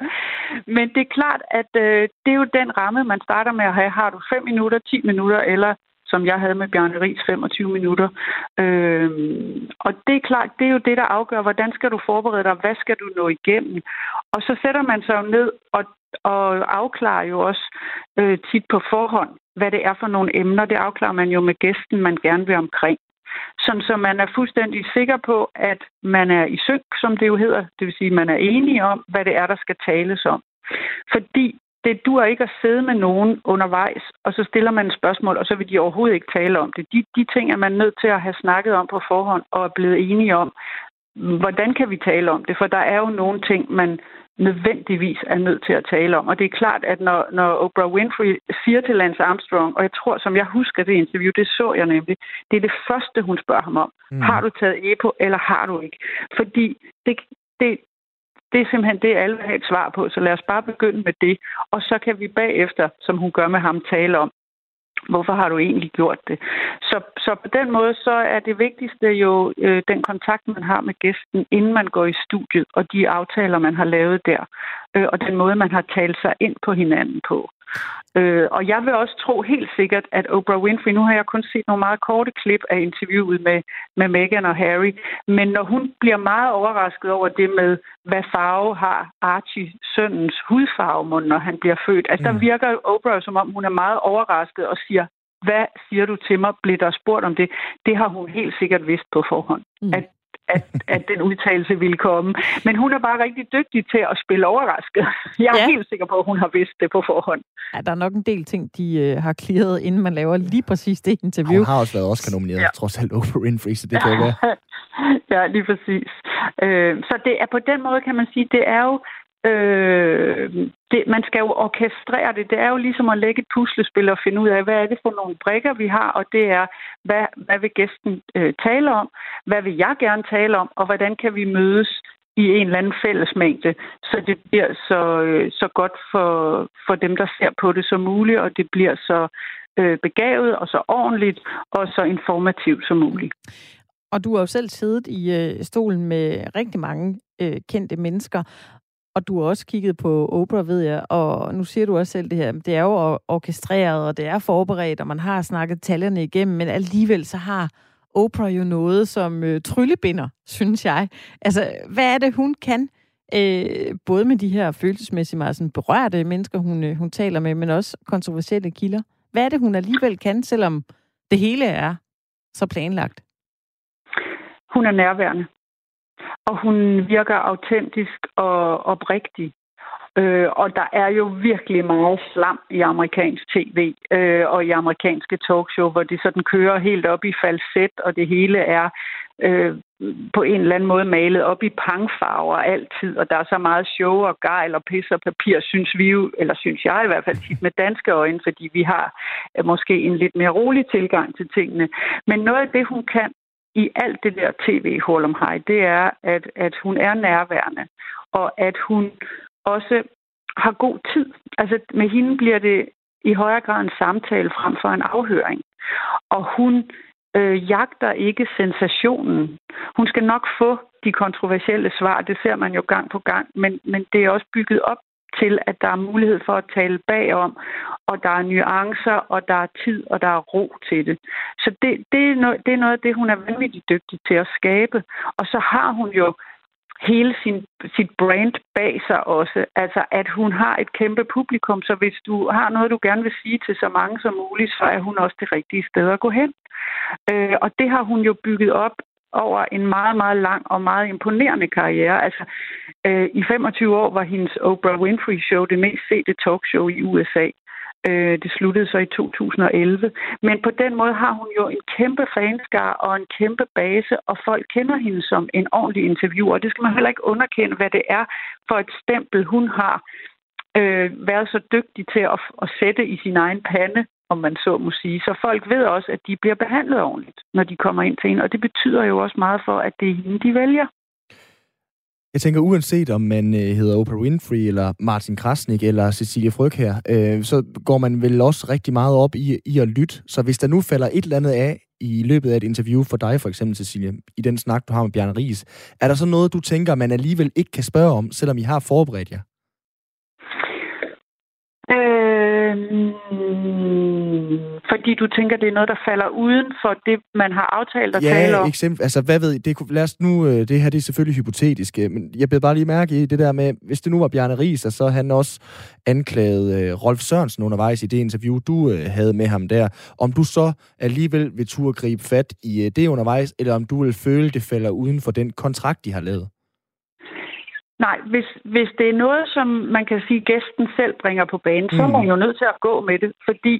Speaker 8: Men det er klart, at øh, det er jo den ramme, man starter med at have. Har du 5 minutter, 10 minutter, eller som jeg havde med Bjarne Ries, 25 minutter. Øh, og det er klart, det er jo det, der afgør, hvordan skal du forberede dig, hvad skal du nå igennem. Og så sætter man sig jo ned og, og afklarer jo også øh, tit på forhånd, hvad det er for nogle emner. Det afklarer man jo med gæsten, man gerne vil omkring sådan så man er fuldstændig sikker på, at man er i synk, som det jo hedder. Det vil sige, at man er enige om, hvad det er, der skal tales om. Fordi det dur ikke at sidde med nogen undervejs, og så stiller man et spørgsmål, og så vil de overhovedet ikke tale om det. De, de ting er man nødt til at have snakket om på forhånd og er blevet enige om. Hvordan kan vi tale om det? For der er jo nogle ting, man nødvendigvis er nødt til at tale om. Og det er klart, at når, når Oprah Winfrey siger til Lance Armstrong, og jeg tror, som jeg husker det interview, det så jeg nemlig, det er det første, hun spørger ham om. Mm. Har du taget EPO, eller har du ikke? Fordi det, det, det er simpelthen det, alle vil have et svar på, så lad os bare begynde med det. Og så kan vi bagefter, som hun gør med ham, tale om, Hvorfor har du egentlig gjort det? Så, så på den måde, så er det vigtigste jo øh, den kontakt, man har med gæsten, inden man går i studiet, og de aftaler, man har lavet der, øh, og den måde, man har talt sig ind på hinanden på. Øh, og jeg vil også tro helt sikkert, at Oprah Winfrey, nu har jeg kun set nogle meget korte klip af interviewet med, med Meghan og Harry, men når hun bliver meget overrasket over det med, hvad farve har Archie, søndens hudfarve, når han bliver født, altså mm. der virker Oprah som om, hun er meget overrasket og siger, hvad siger du til mig? Bliver der spurgt om det? Det har hun helt sikkert vidst på forhånd. Mm. At at, at den udtalelse ville komme. Men hun er bare rigtig dygtig til at spille overrasket. Jeg er ja. helt sikker på, at hun har vidst det på forhånd.
Speaker 1: Ja, der er nok en del ting, de øh, har klaret, inden man laver lige præcis det interview.
Speaker 2: Hun har også været Oscar-nomineret, ja. trods alt Oprah Winfrey, så det kan jo være.
Speaker 8: ja, lige præcis. Øh, så det er på den måde, kan man sige, det er jo Øh, det, man skal jo orkestrere det. Det er jo ligesom at lægge et puslespil og finde ud af, hvad er det for nogle brikker, vi har, og det er, hvad, hvad vil gæsten øh, tale om, hvad vil jeg gerne tale om, og hvordan kan vi mødes i en eller anden fællesmængde, så det bliver så, øh, så godt for, for dem, der ser på det som muligt, og det bliver så øh, begavet og så ordentligt og så informativt som muligt.
Speaker 1: Og du har jo selv siddet i øh, stolen med rigtig mange øh, kendte mennesker, og du har også kigget på Oprah, ved jeg, og nu siger du også selv det her, det er jo orkestreret, og det er forberedt, og man har snakket tallerne igennem, men alligevel så har Oprah jo noget som øh, tryllebinder, synes jeg. Altså, hvad er det, hun kan, øh, både med de her følelsesmæssige, meget sådan berørte mennesker, hun, øh, hun taler med, men også kontroversielle kilder? Hvad er det, hun alligevel kan, selvom det hele er så planlagt?
Speaker 8: Hun er nærværende og hun virker autentisk og oprigtig. Øh, og der er jo virkelig meget slam i amerikansk tv øh, og i amerikanske talkshow, hvor det sådan kører helt op i falset, og det hele er øh, på en eller anden måde malet op i pangfarver altid, og der er så meget show og gejl og pis og papir, synes vi jo, eller synes jeg i hvert fald tit med danske øjne, fordi vi har øh, måske en lidt mere rolig tilgang til tingene. Men noget af det, hun kan, i alt det der tv om hej, det er, at, at hun er nærværende, og at hun også har god tid. Altså med hende bliver det i højere grad en samtale frem for en afhøring. Og hun øh, jagter ikke sensationen. Hun skal nok få de kontroversielle svar, det ser man jo gang på gang, men, men det er også bygget op til, at der er mulighed for at tale bagom, og der er nuancer, og der er tid, og der er ro til det. Så det, det, er, noget, det er noget af det, hun er vanvittigt dygtig til at skabe. Og så har hun jo hele sin, sit brand bag sig også. Altså, at hun har et kæmpe publikum, så hvis du har noget, du gerne vil sige til så mange som muligt, så er hun også det rigtige sted at gå hen. Øh, og det har hun jo bygget op over en meget, meget lang og meget imponerende karriere. Altså, øh, i 25 år var hendes Oprah Winfrey Show det mest sete talkshow i USA. Øh, det sluttede så i 2011. Men på den måde har hun jo en kæmpe fanskar og en kæmpe base, og folk kender hende som en ordentlig interviewer. Det skal man heller ikke underkende, hvad det er for et stempel, hun har øh, været så dygtig til at, at sætte i sin egen pande om man så må sige. Så folk ved også, at de bliver behandlet ordentligt, når de kommer ind til en, og det betyder jo også meget for, at det er hende, de vælger.
Speaker 2: Jeg tænker, uanset om man øh, hedder Oprah Winfrey, eller Martin Krasnik, eller Cecilia Fryg her, øh, så går man vel også rigtig meget op i, i at lytte. Så hvis der nu falder et eller andet af i løbet af et interview for dig, for eksempel, Cecilia, i den snak, du har med Bjørn Ries, er der så noget, du tænker, man alligevel ikke kan spørge om, selvom I har forberedt jer?
Speaker 8: Fordi du tænker, det er noget, der falder uden for det, man har aftalt at
Speaker 2: ja,
Speaker 8: tale om?
Speaker 2: eksempel, altså hvad ved det kunne, lad os nu, øh, det her det er selvfølgelig hypotetisk, øh, men jeg blev bare lige mærke i det der med, hvis det nu var Bjarne Ries, og så han også anklaget uh, Rolf Sørensen undervejs i det interview, du havde med ham der, om du så alligevel vil turde gribe fat i det undervejs, eller om du vil føle, det falder uden for den kontrakt, de har lavet?
Speaker 8: Nej, hvis, hvis det er noget, som man kan sige, gæsten selv bringer på banen, mm. så er man mm. jo nødt til at gå med det, fordi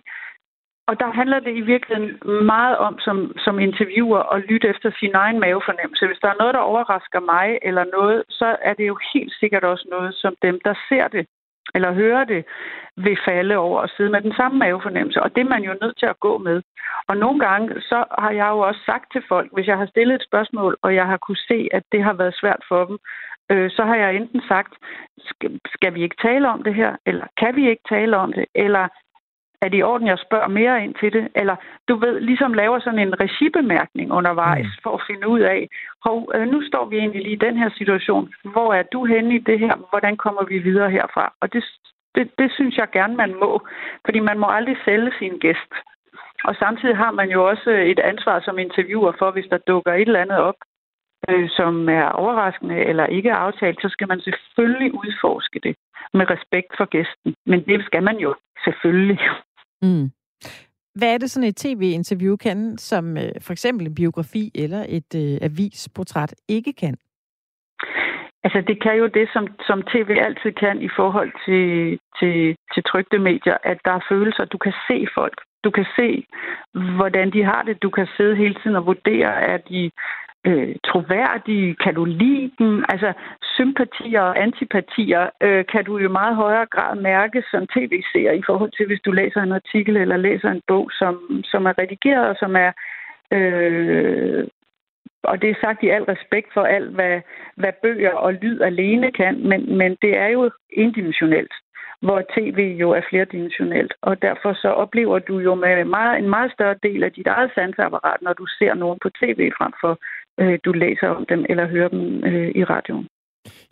Speaker 8: og der handler det i virkeligheden meget om som, som interviewer at lytte efter sin egen mavefornemmelse. Hvis der er noget, der overrasker mig eller noget, så er det jo helt sikkert også noget, som dem, der ser det eller hører det, vil falde over og sidde med den samme mavefornemmelse. Og det er man jo nødt til at gå med. Og nogle gange, så har jeg jo også sagt til folk, hvis jeg har stillet et spørgsmål, og jeg har kunne se, at det har været svært for dem, øh, så har jeg enten sagt, skal, skal vi ikke tale om det her, eller kan vi ikke tale om det, eller er det i orden, jeg spørger mere ind til det? Eller du ved, ligesom laver sådan en regibemærkning undervejs mm. for at finde ud af, hov, øh, nu står vi egentlig lige i den her situation. Hvor er du henne i det her? Hvordan kommer vi videre herfra? Og det, det, det synes jeg gerne, man må. Fordi man må aldrig sælge sin gæst. Og samtidig har man jo også et ansvar som interviewer for, hvis der dukker et eller andet op, øh, som er overraskende eller ikke er aftalt, så skal man selvfølgelig udforske det med respekt for gæsten. Men det skal man jo selvfølgelig.
Speaker 1: Mm. Hvad er det sådan et tv-interview kan, som øh, for eksempel en biografi eller et øh, avisportræt ikke kan?
Speaker 8: Altså, det kan jo det, som, som tv altid kan i forhold til, til, til trygte medier, at der er følelser. Du kan se folk. Du kan se, hvordan de har det. Du kan sidde hele tiden og vurdere, at de øh, troværdige? Kan du lide dem? Altså, sympatier og antipatier øh, kan du jo meget højere grad mærke som tv-seer i forhold til, hvis du læser en artikel eller læser en bog, som, som er redigeret og som er øh, og det er sagt i al respekt for alt, hvad, hvad bøger og lyd alene kan, men, men det er jo indimensionelt hvor tv jo er flerdimensionelt. Og derfor så oplever du jo med meget, en meget større del af dit eget sansapparat, når du ser nogen på tv, frem for øh, du læser om dem eller hører dem øh, i radioen.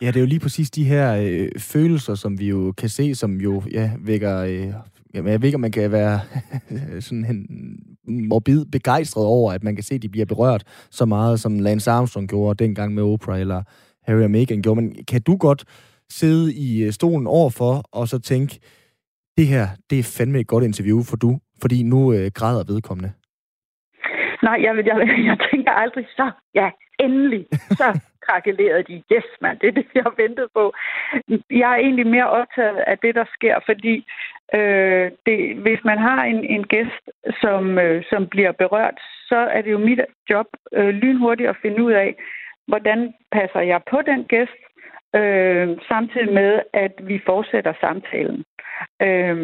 Speaker 2: Ja, det er jo lige præcis de her øh, følelser, som vi jo kan se, som jo ja, vækker... Øh, jamen, jeg ved ikke, om man kan være sådan en morbid begejstret over, at man kan se, at de bliver berørt så meget, som Lance Armstrong gjorde dengang med Oprah, eller Harry og Meghan gjorde. Men kan du godt sidde i øh, stolen overfor, og så tænke, det her, det er fandme et godt interview for du, fordi nu øh, græder vedkommende?
Speaker 8: Nej, jeg, jeg, jeg tænker aldrig så, ja, endelig, så krakelerede de. Yes, mand, det er det, jeg har ventet på. Jeg er egentlig mere optaget af det, der sker, fordi øh, det, hvis man har en, en gæst, som, øh, som bliver berørt, så er det jo mit job øh, lynhurtigt at finde ud af, hvordan passer jeg på den gæst, øh, samtidig med, at vi fortsætter samtalen. Øh,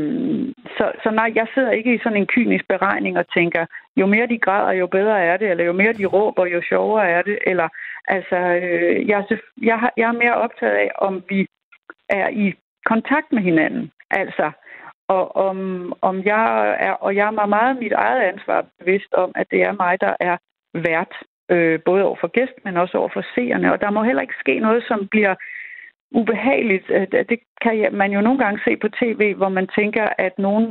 Speaker 8: så, så nej, jeg sidder ikke i sådan en kynisk beregning og tænker, jo mere de græder, jo bedre er det, eller jo mere de råber, jo sjovere er det, eller altså, øh, jeg, jeg, har, jeg er mere optaget af, om vi er i kontakt med hinanden, altså, og om, om jeg er, og jeg er meget mit eget ansvar bevidst om, at det er mig, der er vært, øh, både over for gæst, men også over for seerne, og der må heller ikke ske noget, som bliver ubehageligt. Det kan man jo nogle gange se på tv, hvor man tænker, at nogen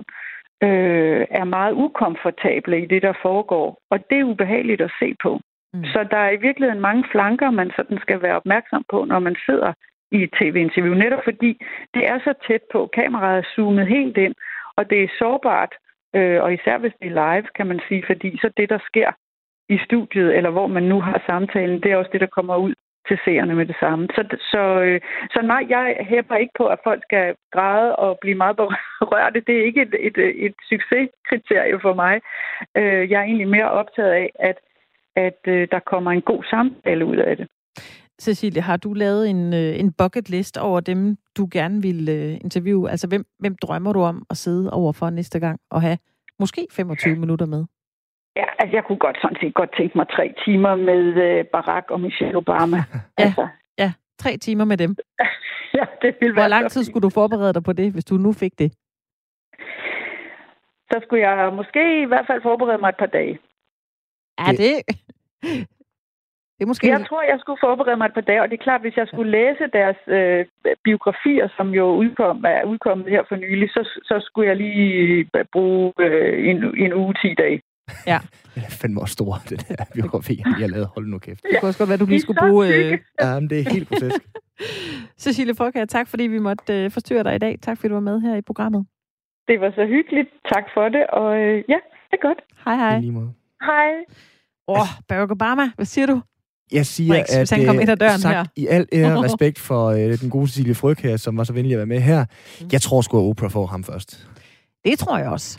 Speaker 8: øh, er meget ukomfortable i det, der foregår. Og det er ubehageligt at se på. Mm. Så der er i virkeligheden mange flanker, man sådan skal være opmærksom på, når man sidder i et tv-interview. Netop fordi det er så tæt på. Kameraet er zoomet helt ind, og det er sårbart. Øh, og især hvis det er live, kan man sige, fordi så det, der sker i studiet, eller hvor man nu har samtalen, det er også det, der kommer ud til seerne med det samme. Så, så, øh, så nej, jeg hæpper ikke på, at folk skal græde og blive meget berørte. Det er ikke et, et, et succeskriterie for mig. Øh, jeg er egentlig mere optaget af, at, at øh, der kommer en god samtale ud af det.
Speaker 1: Cecilie, har du lavet en, en bucket list over dem, du gerne vil interviewe? Altså, hvem, hvem drømmer du om at sidde overfor næste gang og have måske 25 minutter med?
Speaker 8: Ja, altså jeg kunne godt sådan set godt tænke mig tre timer med uh, Barack og Michelle Obama.
Speaker 1: ja, altså. ja, tre timer med dem.
Speaker 8: ja, det ville
Speaker 1: Hvor lang tid skulle du forberede dig på det, hvis du nu fik det?
Speaker 8: Så skulle jeg måske i hvert fald forberede mig et par dage.
Speaker 1: Er det...
Speaker 8: Det er måske... Jeg tror, jeg skulle forberede mig et par dage, og det er klart, hvis jeg skulle læse deres øh, biografier, som jo udkom, er udkommet her for nylig, så, så skulle jeg lige bruge øh, en, en uge, 10 dage.
Speaker 1: Ja.
Speaker 2: Det er fandme også stor, det der biografi, jeg har lavet. Hold nu kæft.
Speaker 1: Det kunne også godt være, du lige skulle bruge... Øh...
Speaker 2: Ja, men det er helt grotesk.
Speaker 1: Cecilie Frøkær, tak fordi vi måtte øh, forstyrre dig i dag. Tak fordi du var med her i programmet.
Speaker 8: Det var så hyggeligt. Tak for det, og øh, ja, det er godt.
Speaker 1: Hej hej.
Speaker 2: I lige måde.
Speaker 8: Hej.
Speaker 1: Åh, oh, Barack Obama, hvad siger du?
Speaker 2: Jeg siger, Brix, at
Speaker 1: han kom ind ad døren
Speaker 2: sagt
Speaker 1: her.
Speaker 2: i al ære respekt for øh, den gode Cecilie Fryg her, som var så venlig at være med her. Mm. Jeg tror sgu, at Oprah får ham først.
Speaker 1: Det tror jeg også.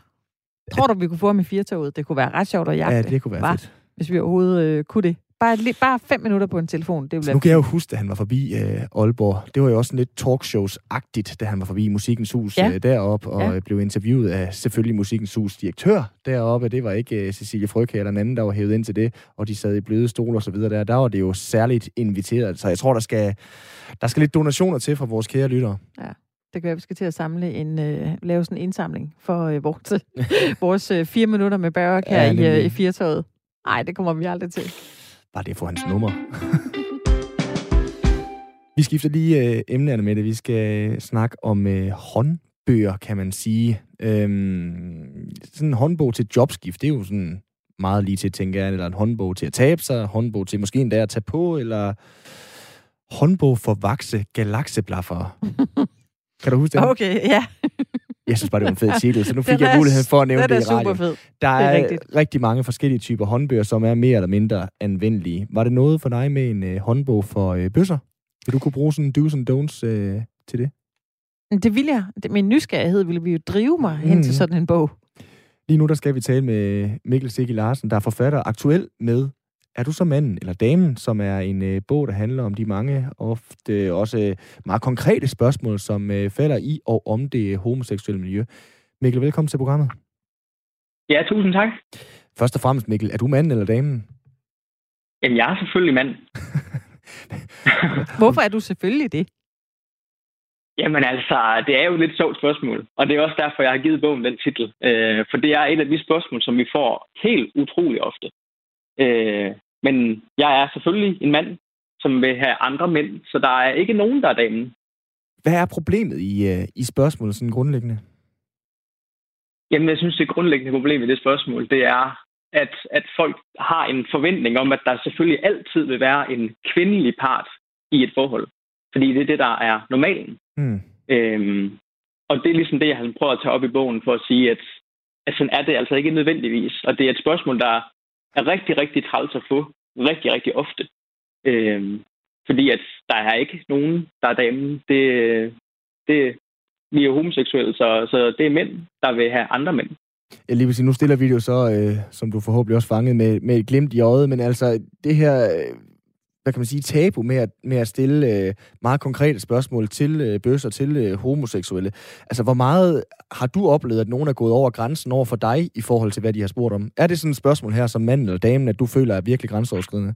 Speaker 1: Tror du, vi kunne få ham i firtoget? Det kunne være ret sjovt at jagte.
Speaker 2: Ja, det kunne være var, fedt.
Speaker 1: Hvis vi overhovedet øh, kunne det. Bare, bare fem minutter på en telefon. Det
Speaker 2: ville nu kan jeg jo huske, at han var forbi øh, Aalborg. Det var jo også lidt talkshows-agtigt, da han var forbi Musikkens Hus ja. øh, deroppe, og ja. blev interviewet af selvfølgelig Musikkens Hus direktør deroppe. Det var ikke øh, Cecilie Frøke eller en anden, der var hævet ind til det, og de sad i bløde stole og så videre der. Der var det jo særligt inviteret. Så jeg tror, der skal, der skal lidt donationer til fra vores kære lyttere.
Speaker 1: Ja. Det kan være, at vi skal til at samle en, øh, lave sådan en indsamling for øh, vores, vores øh, fire minutter med Barack her ja, i, øh, i firtoget. Nej, det kommer vi aldrig til.
Speaker 2: Bare det for hans nummer. vi skifter lige øh, emnerne med det. Vi skal snakke om øh, håndbøger, kan man sige. Øhm, sådan en håndbog til jobskift, det er jo sådan meget lige til, tænker jeg, eller en håndbog til at tabe sig, håndbog til måske endda at tage på, eller håndbog for vakse galakseblaffer. Kan du huske det?
Speaker 1: Okay, ja.
Speaker 2: jeg synes bare, det var en fed titel, så nu fik jeg muligheden for at nævne det,
Speaker 1: det
Speaker 2: i radioen.
Speaker 1: Fed.
Speaker 2: Der er,
Speaker 1: er
Speaker 2: rigtigt. rigtig mange forskellige typer håndbøger, som er mere eller mindre anvendelige. Var det noget for dig med en øh, håndbog for øh, bøsser? Vil du kunne bruge sådan do's and don'ts øh, til det?
Speaker 1: Det vil jeg. Min nysgerrighed ville vi jo drive mig mm. hen til sådan en bog.
Speaker 2: Lige nu der skal vi tale med Mikkel Sigge Larsen, der er forfatter aktuel med er du så manden eller damen, som er en øh, bog, der handler om de mange, ofte også meget konkrete spørgsmål, som øh, falder i og om det homoseksuelle miljø. Mikkel, velkommen til programmet.
Speaker 9: Ja, tusind tak.
Speaker 2: Først og fremmest, Mikkel, er du manden eller damen?
Speaker 9: Jamen, jeg er selvfølgelig mand.
Speaker 1: Hvorfor er du selvfølgelig det?
Speaker 9: Jamen altså, det er jo et lidt sjovt spørgsmål, og det er også derfor, jeg har givet bogen den titel. Øh, for det er et af de spørgsmål, som vi får helt utrolig ofte. Øh, men jeg er selvfølgelig en mand, som vil have andre mænd, så der er ikke nogen, der er damen.
Speaker 2: Hvad er problemet i, øh, i spørgsmålet sådan grundlæggende?
Speaker 9: Jamen, jeg synes, det grundlæggende problem i det spørgsmål, det er, at, at folk har en forventning om, at der selvfølgelig altid vil være en kvindelig part i et forhold. Fordi det er det, der er normalen. Mm. Øhm, og det er ligesom det, jeg har prøvet at tage op i bogen for at sige, at, at sådan er det altså ikke nødvendigvis. Og det er et spørgsmål, der er rigtig, rigtig træls at få rigtig, rigtig ofte. Øhm, fordi at der er ikke nogen, der er damen. Det, det, vi er homoseksuelle, så, så det er mænd, der vil have andre mænd.
Speaker 2: Jeg lige vil sige, nu stiller vi det jo så, øh, som du forhåbentlig også fanget med, med et glimt i øjet, men altså det her hvad kan man sige, tabu med at, med at stille øh, meget konkrete spørgsmål til øh, bøsser, til øh, homoseksuelle. Altså, hvor meget har du oplevet, at nogen er gået over grænsen over for dig i forhold til, hvad de har spurgt om? Er det sådan et spørgsmål her som mand eller damen, at du føler er virkelig grænseoverskridende?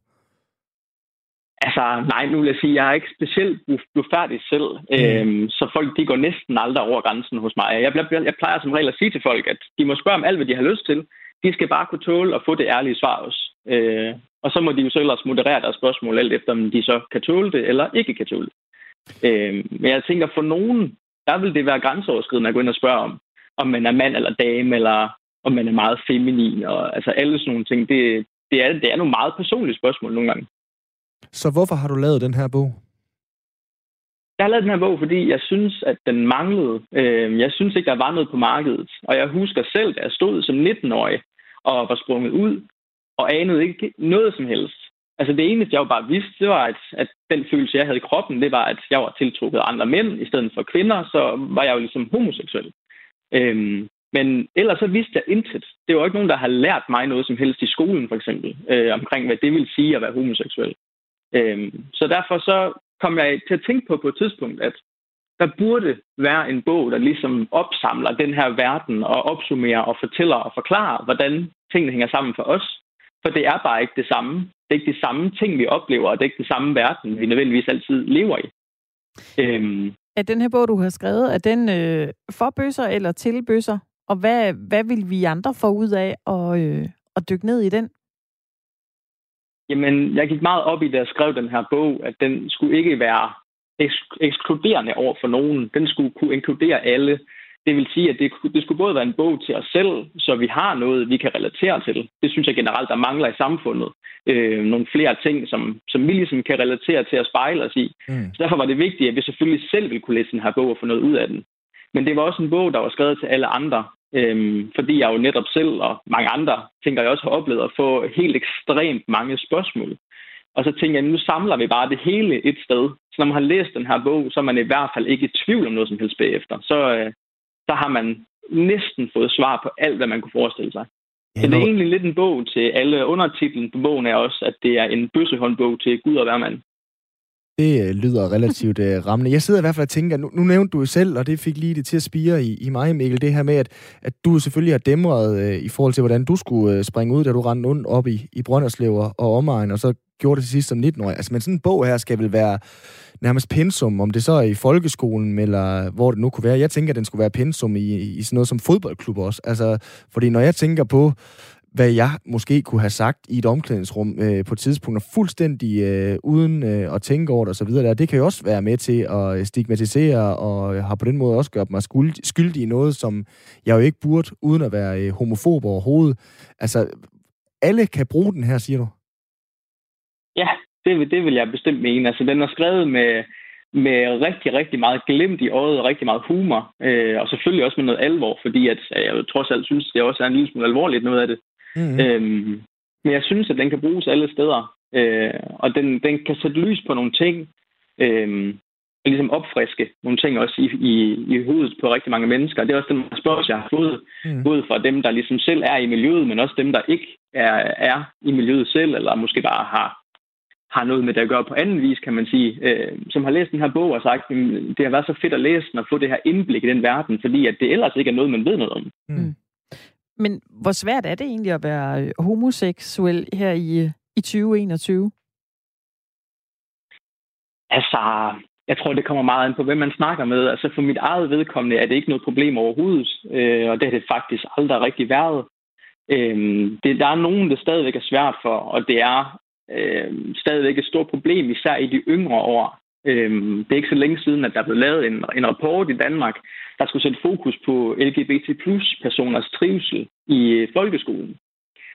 Speaker 9: Altså, nej, nu vil jeg sige, jeg er ikke specielt færdig selv, mm. øhm, så folk de går næsten aldrig over grænsen hos mig. Jeg, jeg, jeg plejer som regel at sige til folk, at de må spørge om alt, hvad de har lyst til. De skal bare kunne tåle at få det ærlige svar også. Øh, og så må de jo så ellers moderere deres spørgsmål, alt efter om de så kan tåle det eller ikke kan tåle det. Øh, men jeg tænker, for nogen, der vil det være grænseoverskridende at gå ind og spørge om, om man er mand eller dame, eller om man er meget feminin, og altså alle sådan nogle ting. Det, det, er, det er nogle meget personlige spørgsmål nogle gange.
Speaker 2: Så hvorfor har du lavet den her bog?
Speaker 9: Jeg har lavet den her bog, fordi jeg synes, at den manglede. Øh, jeg synes ikke, der var noget på markedet. Og jeg husker selv, da jeg stod som 19-årig og var sprunget ud, og anede ikke noget som helst. Altså det eneste, jeg jo bare vidste, det var, at, at den følelse, jeg havde i kroppen, det var, at jeg var tiltrukket af andre mænd i stedet for kvinder, så var jeg jo ligesom homoseksuel. Øhm, men ellers så vidste jeg intet. Det var ikke nogen, der har lært mig noget som helst i skolen, for eksempel, øh, omkring hvad det vil sige at være homoseksuel. Øhm, så derfor så kom jeg til at tænke på på et tidspunkt, at der burde være en bog, der ligesom opsamler den her verden og opsummerer og fortæller og forklarer, hvordan tingene hænger sammen for os. For det er bare ikke det samme. Det er ikke de samme ting, vi oplever, og det er ikke den samme verden, vi nødvendigvis altid lever i.
Speaker 1: Øhm. Er den her bog, du har skrevet, er den øh, for bøsser eller til bøsser? Og hvad, hvad vil vi andre få ud af at, øh, at dykke ned i den?
Speaker 9: Jamen, jeg gik meget op i, da jeg skrev den her bog, at den skulle ikke være eks- ekskluderende over for nogen. Den skulle kunne inkludere alle. Det vil sige, at det, det skulle både være en bog til os selv, så vi har noget, vi kan relatere til. Det synes jeg generelt, der mangler i samfundet. Øh, nogle flere ting, som, som vi ligesom kan relatere til at spejle os i. Mm. Så derfor var det vigtigt, at vi selvfølgelig selv ville kunne læse den her bog og få noget ud af den. Men det var også en bog, der var skrevet til alle andre. Øhm, fordi jeg jo netop selv og mange andre, tænker jeg også har oplevet at få helt ekstremt mange spørgsmål. Og så tænker jeg, nu samler vi bare det hele et sted. Så når man har læst den her bog, så er man i hvert fald ikke i tvivl om noget som helst bagefter. Så, øh, så har man næsten fået svar på alt, hvad man kunne forestille sig. Ja, så det er egentlig lidt en bog til alle. Undertitlen på bogen er også, at det er en bøssehåndbog til Gud og hvermand.
Speaker 2: Det øh, lyder relativt uh, rammende. Jeg sidder i hvert fald og tænker, nu, nu nævnte du jo selv, og det fik lige det til at spire i, i mig, Mikkel, det her med, at, at du selvfølgelig har dæmret uh, i forhold til, hvordan du skulle uh, springe ud, da du rendte rundt op i, i Brønderslev og omegn, og så gjorde det til sidst som 19-årig. Altså, men sådan en bog her skal vel være nærmest pensum, om det så er i folkeskolen, eller hvor det nu kunne være. Jeg tænker, at den skulle være pensum i, i sådan noget som fodboldklub også. Altså, fordi når jeg tænker på, hvad jeg måske kunne have sagt i et omklædningsrum øh, på et tidspunkt, og fuldstændig øh, uden øh, at tænke over det osv., det kan jo også være med til at øh, stigmatisere, og har på den måde også gjort mig skyldig, skyldig i noget, som jeg jo ikke burde, uden at være øh, homofob overhovedet. Altså, alle kan bruge den her, siger du?
Speaker 9: Det, det vil jeg bestemt mene. Altså, den er skrevet med, med rigtig, rigtig meget glimt i øjet og rigtig meget humor. Øh, og selvfølgelig også med noget alvor, fordi at, jeg trods alt synes, det også er en lille smule alvorligt noget af det. Mm-hmm. Øhm, men jeg synes, at den kan bruges alle steder. Øh, og den, den kan sætte lys på nogle ting. Øh, og ligesom opfriske nogle ting også i, i, i hovedet på rigtig mange mennesker. Det er også den spørgsmål, jeg har fået, mm. både fra dem, der ligesom selv er i miljøet, men også dem, der ikke er, er i miljøet selv, eller måske bare har har noget med det at gøre på anden vis, kan man sige, øh, som har læst den her bog og sagt, at det har været så fedt at læse den og få det her indblik i den verden, fordi at det ellers ikke er noget, man ved noget om. Mm.
Speaker 1: Men hvor svært er det egentlig at være homoseksuel her i, i 2021?
Speaker 9: Altså, jeg tror, det kommer meget an på, hvem man snakker med. Altså, for mit eget vedkommende er det ikke noget problem overhovedet, øh, og det har det faktisk aldrig rigtig været. Øh, det, der er nogen, det stadigvæk er svært for, og det er øh, stadigvæk et stort problem, især i de yngre år. Øh, det er ikke så længe siden, at der blev lavet en, en rapport i Danmark, der skulle sætte fokus på LGBT plus personers trivsel i øh, folkeskolen.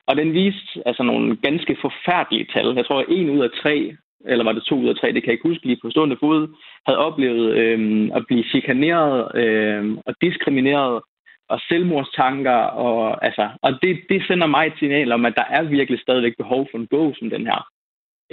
Speaker 9: Og den viste altså nogle ganske forfærdelige tal. Jeg tror, at en ud af tre, eller var det to ud af tre, det kan jeg ikke huske lige på stående fod, havde oplevet øh, at blive chikaneret øh, og diskrimineret og selvmordstanker. Og, altså, og det, det sender mig et signal om, at der er virkelig stadigvæk behov for en bog som den her.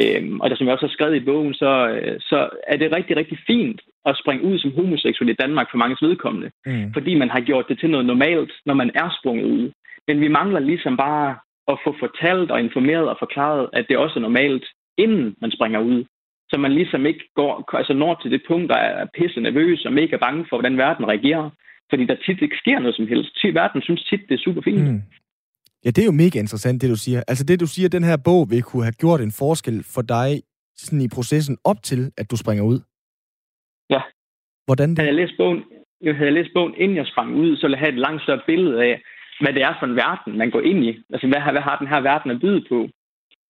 Speaker 9: Øhm, og det, som jeg også har skrevet i bogen, så, øh, så er det rigtig, rigtig fint at springe ud som homoseksuel i Danmark for mange vedkommende. Mm. Fordi man har gjort det til noget normalt, når man er sprunget ud. Men vi mangler ligesom bare at få fortalt og informeret og forklaret, at det også er normalt, inden man springer ud. Så man ligesom ikke går, altså når til det punkt, der er pisse nervøs og mega bange for, hvordan verden reagerer. Fordi der tit ikke sker noget som helst. Verden synes tit, det er super fint. Mm.
Speaker 2: Ja, det er jo mega interessant, det du siger. Altså det, du siger, den her bog vil kunne have gjort en forskel for dig sådan i processen op til, at du springer ud.
Speaker 9: Ja.
Speaker 2: Hvordan det?
Speaker 9: Havde jeg læst bogen, jeg havde læst bogen, inden jeg sprang ud, så ville jeg have et langt større billede af, hvad det er for en verden, man går ind i. Altså, hvad, hvad har den her verden at byde på?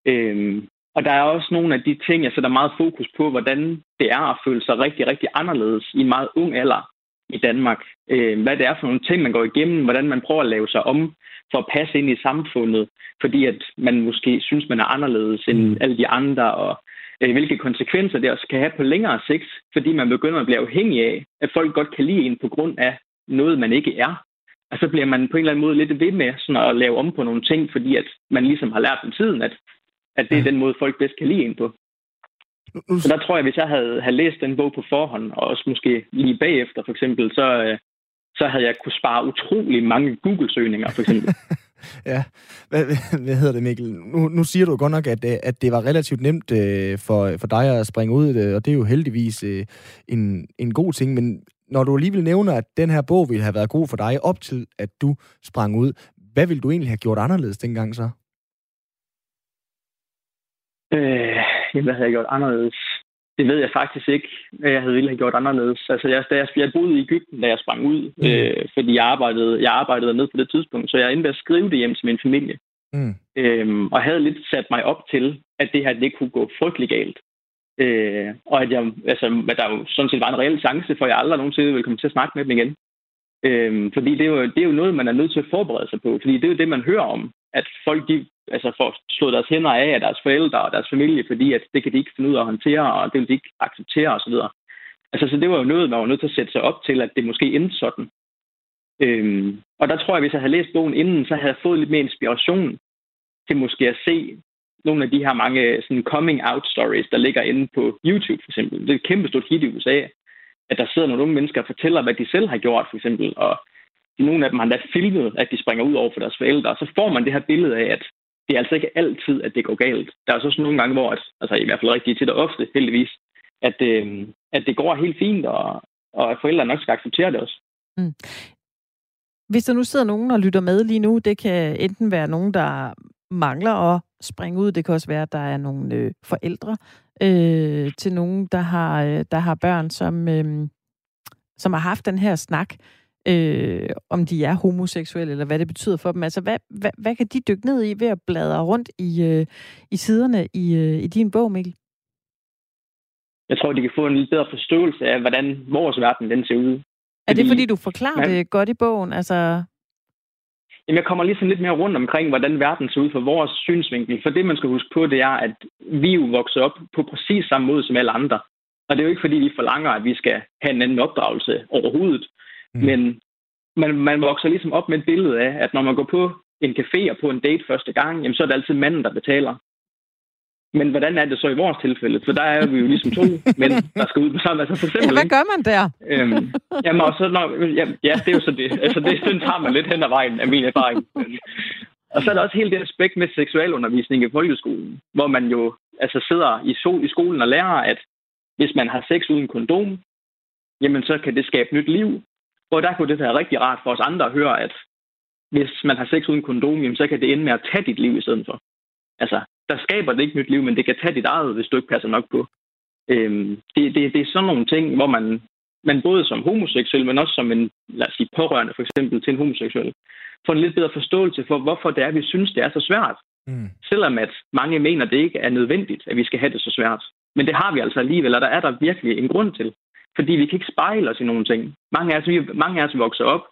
Speaker 9: Øhm, og der er også nogle af de ting, jeg sætter meget fokus på, hvordan det er at føle sig rigtig, rigtig anderledes i en meget ung alder i Danmark. Øh, hvad det er for nogle ting, man går igennem, hvordan man prøver at lave sig om for at passe ind i samfundet, fordi at man måske synes, man er anderledes end mm. alle de andre, og øh, hvilke konsekvenser det også kan have på længere sigt, fordi man begynder at blive afhængig af, at folk godt kan lide en på grund af noget, man ikke er. Og så bliver man på en eller anden måde lidt ved med sådan at lave om på nogle ting, fordi at man ligesom har lært med tiden, at, at det er den måde, folk bedst kan lide en på. Så der tror jeg, hvis jeg havde, havde læst den bog på forhånd, og også måske lige bagefter for eksempel, så, øh, så havde jeg kunne spare utrolig mange Google-søgninger, for eksempel.
Speaker 2: ja, hvad, hvad hedder det, Mikkel? Nu, nu siger du godt nok, at, øh, at det var relativt nemt øh, for, for dig at springe ud, øh, og det er jo heldigvis øh, en, en god ting, men når du alligevel nævner, at den her bog ville have været god for dig op til, at du sprang ud, hvad ville du egentlig have gjort anderledes dengang så?
Speaker 9: Øh, hvad havde jeg gjort anderledes? Det ved jeg faktisk ikke, hvad jeg havde ville have gjort anderledes. Altså, jeg, da jeg, jeg boede i Ægypten, da jeg sprang ud, mm. øh, fordi jeg arbejdede, jeg arbejdede ned på det tidspunkt, så jeg endte med at skrive det hjem til min familie. Mm. Øhm, og havde lidt sat mig op til, at det her det kunne gå frygtelig galt. Øh, og at, jeg, altså, at der jo sådan set var en reel chance for, at jeg aldrig nogensinde ville komme til at snakke med dem igen. Øh, fordi det er, jo, det er jo noget, man er nødt til at forberede sig på. Fordi det er jo det, man hører om. At folk de, altså, for, slået deres hænder af af deres forældre og deres familie, fordi at det kan de ikke finde ud af at håndtere, og det vil de ikke acceptere osv. Altså, så det var jo noget, man var nødt til at sætte sig op til, at det måske endte sådan. Øhm, og der tror jeg, hvis jeg havde læst bogen inden, så havde jeg fået lidt mere inspiration til måske at se nogle af de her mange sådan coming out stories, der ligger inde på YouTube for eksempel. Det er et kæmpe stort hit i USA, at der sidder nogle unge mennesker og fortæller, hvad de selv har gjort for eksempel, og nogle af dem har da filmet, at de springer ud over for deres forældre, og så får man det her billede af, at det er altså ikke altid, at det går galt. Der er også nogle gange, hvor, at, altså i hvert fald rigtig tit og ofte, heldigvis, at, øh, at det går helt fint, og, og at forældrene nok skal acceptere det også. Mm.
Speaker 1: Hvis der nu sidder nogen og lytter med lige nu, det kan enten være nogen, der mangler at springe ud. Det kan også være, at der er nogle øh, forældre øh, til nogen, der har, øh, der har børn, som, øh, som har haft den her snak, øh, om de er homoseksuelle, eller hvad det betyder for dem. Altså, hvad, hvad, hvad kan de dykke ned i ved at bladre rundt i, øh, i siderne i, øh, i din bog, Mikkel?
Speaker 9: Jeg tror, de kan få en lidt bedre forståelse af, hvordan vores verden den ser ud.
Speaker 1: Er det, fordi du forklarer man, det godt i bogen? Altså...
Speaker 9: Jamen, jeg kommer lige sådan lidt mere rundt omkring, hvordan verden ser ud fra vores synsvinkel. For det, man skal huske på, det er, at vi jo vokser op på præcis samme måde som alle andre. Og det er jo ikke, fordi vi forlanger, at vi skal have en anden opdragelse overhovedet. Mm. Men man, man vokser ligesom op med et billede af, at når man går på en café og på en date første gang, jamen, så er det altid manden, der betaler. Men hvordan er det så i vores tilfælde? For der er vi jo ligesom to mænd, der skal ud på sammen. Altså for eksempel,
Speaker 1: ja, hvad gør man der?
Speaker 9: Øhm, jamen, og så, når, ja, ja, det er jo så det. Altså, det sådan tager man lidt hen ad vejen, af min erfaring. Og så er der også hele det aspekt med seksualundervisning i folkeskolen, hvor man jo altså sidder i, so, i skolen og lærer, at hvis man har sex uden kondom, jamen så kan det skabe nyt liv. Og der kunne det være rigtig rart for os andre at høre, at hvis man har sex uden kondom, jamen, så kan det ende med at tage dit liv i stedet for. Altså, der skaber det ikke nyt liv, men det kan tage dit eget, hvis du ikke passer nok på. Øhm, det, det, det er sådan nogle ting, hvor man, man både som homoseksuel, men også som en, lad os sige, pårørende for eksempel til en homoseksuel, får en lidt bedre forståelse for, hvorfor det er, vi synes, det er så svært. Mm. Selvom at mange mener, det ikke er nødvendigt, at vi skal have det så svært. Men det har vi altså alligevel, og der er der virkelig en grund til. Fordi vi kan ikke spejle os i nogle ting. Mange af os, vi, mange af os vokser op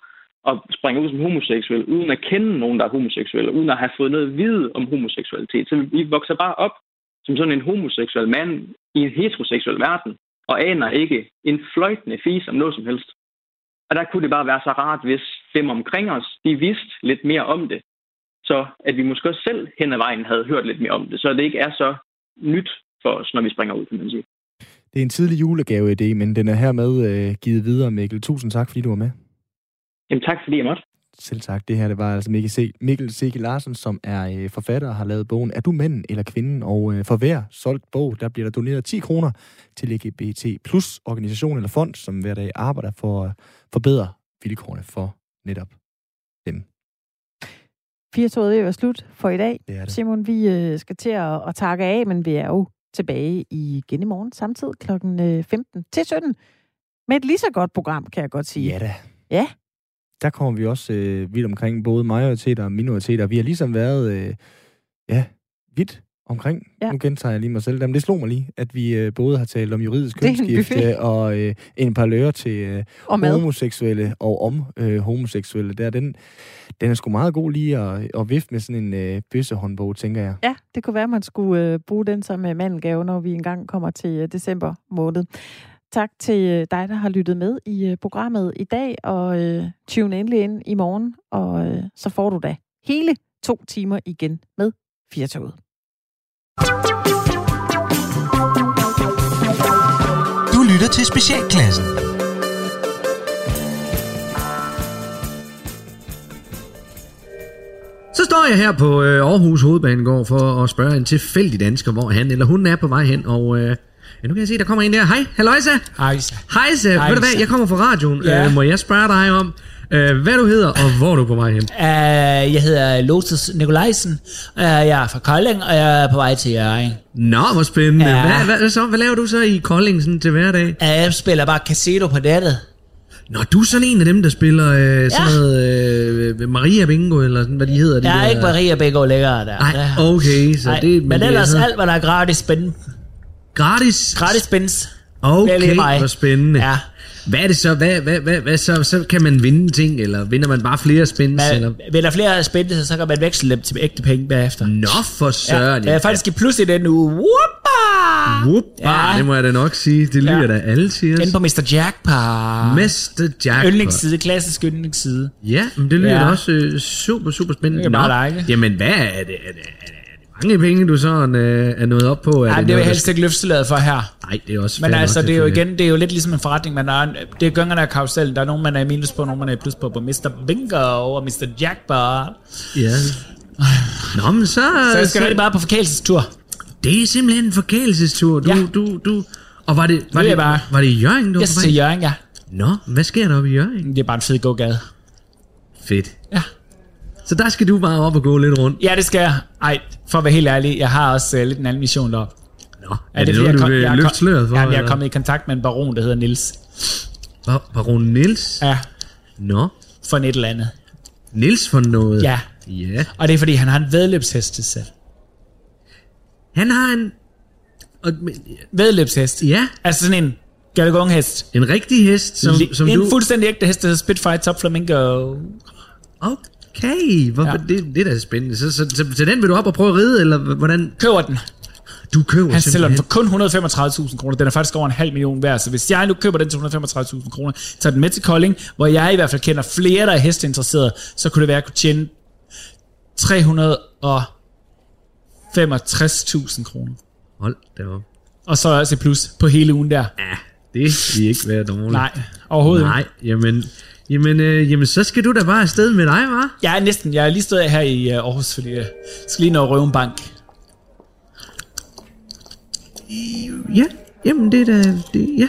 Speaker 9: og springer ud som homoseksuel, uden at kende nogen, der er homoseksuelle, uden at have fået noget at vide om homoseksualitet. Så vi vokser bare op som sådan en homoseksuel mand i en heteroseksuel verden, og aner ikke en fløjtende fis om noget som helst. Og der kunne det bare være så rart, hvis dem omkring os, de vidste lidt mere om det. Så at vi måske også selv hen ad vejen havde hørt lidt mere om det, så det ikke er så nyt for os, når vi springer ud, kan man sige.
Speaker 2: Det er en tidlig julegave-idé, men den er hermed øh, givet videre, Mikkel. Tusind tak, fordi du var med.
Speaker 9: Jamen tak, fordi jeg måtte.
Speaker 2: Selv tak. Det her det var altså Mikkel, C. Mikkel C. Larsen, som er øh, forfatter og har lavet bogen Er du manden eller kvinden? Og øh, for hver solgt bog, der bliver der doneret 10 kroner til LGBT plus organisation eller fond, som hver dag arbejder for at forbedre vilkårene for netop dem.
Speaker 1: Firetoget er slut for i dag.
Speaker 2: Det er det.
Speaker 1: Simon, vi øh, skal til at, at takke af, men vi er jo tilbage igen i morgen samtidig kl. 15 til 17 med et lige så godt program, kan jeg godt sige.
Speaker 2: Ja da.
Speaker 1: Ja.
Speaker 2: Der kommer vi også øh, vidt omkring både majoriteter og minoriteter. Vi har ligesom været, øh, ja, vidt omkring. Ja. Nu gentager jeg lige mig selv. Men det slog mig lige, at vi øh, både har talt om juridisk kønsskifte og øh, en par lører til øh, og homoseksuelle og om øh, homoseksuelle. Der, den, den er sgu meget god lige at, at vifte med sådan en øh, bøssehåndbog, tænker jeg.
Speaker 1: Ja, det kunne være, at man skulle øh, bruge den som øh, mandelgave, når vi engang kommer til øh, december måned. Tak til øh, dig, der har lyttet med i øh, programmet i dag, og øh, tune endelig ind i morgen, og øh, så får du da hele to timer igen med Firtoget.
Speaker 10: Du lytter til Specialklassen. Så står jeg her på øh, Aarhus Hovedbanegård for at spørge en tilfældig dansker, hvor han eller hun er på vej hen, og... Øh, Ja, nu kan jeg se, der kommer en der. Hej, halløjsa.
Speaker 11: Hejsa.
Speaker 10: Hejsa. Ved du hvad, jeg kommer fra radioen. Ja. Øh, må jeg spørge dig om, øh, hvad du hedder, og hvor du er på vej hen?
Speaker 11: Uh, jeg hedder Lotus Nikolajsen. Uh, jeg er fra Kolding, og jeg er på vej til Jørgen.
Speaker 10: Nå, hvor spændende. Ja. Hvad, hvad, så, hvad laver du så i Kolding sådan til hverdag?
Speaker 11: Uh, jeg spiller bare casino på nettet.
Speaker 10: Nå, du er sådan en af dem, der spiller øh, sådan ja. noget øh, Maria Bingo, eller sådan, hvad de hedder. De
Speaker 11: jeg er
Speaker 10: der...
Speaker 11: ikke Maria Bingo længere der.
Speaker 10: Nej, okay. Så
Speaker 11: Ej,
Speaker 10: det,
Speaker 11: men, men
Speaker 10: det
Speaker 11: ellers
Speaker 10: sådan...
Speaker 11: alt, hvad der er gratis spændende.
Speaker 10: Gratis?
Speaker 11: Gratis spins.
Speaker 10: Okay, hvor spændende.
Speaker 11: Ja.
Speaker 10: Hvad er det så? Hvad, hvad, hvad, hvad så? Så kan man vinde ting, eller vinder man bare flere spins?
Speaker 11: Man
Speaker 10: eller?
Speaker 11: vinder flere spins, så kan man veksle dem til ægte penge bagefter.
Speaker 10: Nå for søren.
Speaker 11: Ja, jeg er faktisk i plus i den uge. Whoopa!
Speaker 10: Whoopa, ja. det må jeg da nok sige. Det lyder ja. da alle siger.
Speaker 11: Inde på Mr. Jackpot.
Speaker 10: Mr. Jackpot.
Speaker 11: Yndlingsside, klassisk yndlingsside.
Speaker 10: Ja, men det lyder ja. også øh, super, super spændende.
Speaker 11: Det er meget dejligt.
Speaker 10: Jamen, hvad? Er det, er det, er det mange penge, du sådan øh, er nået op på? Er
Speaker 11: Nej,
Speaker 10: det,
Speaker 11: det er jo helst ikke løftelaget for her.
Speaker 10: Nej, det er også
Speaker 11: Men altså, det er jo igen, det er jo lidt ligesom en forretning. Man er, det er gøngerne af karusellen. Der er nogen, man er i minus på, nogen, man er i plus på. På Mr. Bingo og Mr. Jackpot.
Speaker 10: Ja. Nå, men så...
Speaker 11: Så jeg skal rigtig bare på forkælelsestur.
Speaker 10: Det er simpelthen en forkælelsestur. Du,
Speaker 11: Ja.
Speaker 10: du, du... Og var det, var
Speaker 11: Det
Speaker 10: det,
Speaker 11: bare-
Speaker 10: var det Jørgen, du
Speaker 11: Jeg
Speaker 10: var
Speaker 11: til? Jørgen, ja.
Speaker 10: Nå, hvad sker der oppe i Jørgen?
Speaker 11: Det er bare en fed gågade.
Speaker 10: Fedt.
Speaker 11: Ja.
Speaker 10: Så der skal du bare op og gå lidt rundt.
Speaker 11: Ja, det skal jeg. Ej, for at være helt ærlig, jeg har også uh, lidt en anden mission deroppe.
Speaker 10: Nå, er, det,
Speaker 11: fordi,
Speaker 10: noget, du vil
Speaker 11: jeg er
Speaker 10: løfte sløret for?
Speaker 11: Jamen, jeg er
Speaker 10: eller?
Speaker 11: kommet i kontakt med en baron, der hedder Nils.
Speaker 10: Bar- Baron Nils?
Speaker 11: Ja,
Speaker 10: Nå,
Speaker 11: for et eller andet.
Speaker 10: Nils for noget?
Speaker 11: Ja,
Speaker 10: Ja.
Speaker 11: og det er fordi, han har en vedløbshest til sig.
Speaker 10: Han har en... Og, men-
Speaker 11: Vedløbshest.
Speaker 10: ja,
Speaker 11: Altså sådan en galgonghest.
Speaker 10: en rigtig hest, som, som
Speaker 11: en
Speaker 10: du...
Speaker 11: fuldstændig ægte hest, der hedder Spitfire Top Flamingo.
Speaker 10: Okay, hvor,
Speaker 11: Ja.
Speaker 10: ja. det, det er da spændende. Så, så, så, så den vil du op og prøve at ride, eller hvordan?
Speaker 11: Køber den.
Speaker 10: Du køber
Speaker 11: Han sælger den for kun 135.000 kroner. Den er faktisk over en halv million værd. Så hvis jeg nu køber den til 135.000 kroner, tager den med til Kolding, hvor jeg i hvert fald kender flere, der er hesteinteresserede, så kunne det være, at jeg kunne tjene 365.000 kroner.
Speaker 10: Hold da op.
Speaker 11: Og så også et plus på hele ugen der.
Speaker 10: Ja, det vil ikke være dårligt.
Speaker 11: Nej, overhovedet
Speaker 10: Nej, jamen, Jamen, øh, jamen, så skal du da bare afsted med dig,
Speaker 11: var? Ja, næsten. Jeg er lige stået her i øh, Aarhus, fordi jeg skal lige nå at røve en bank.
Speaker 10: Ja, jamen det er da... Det, ja.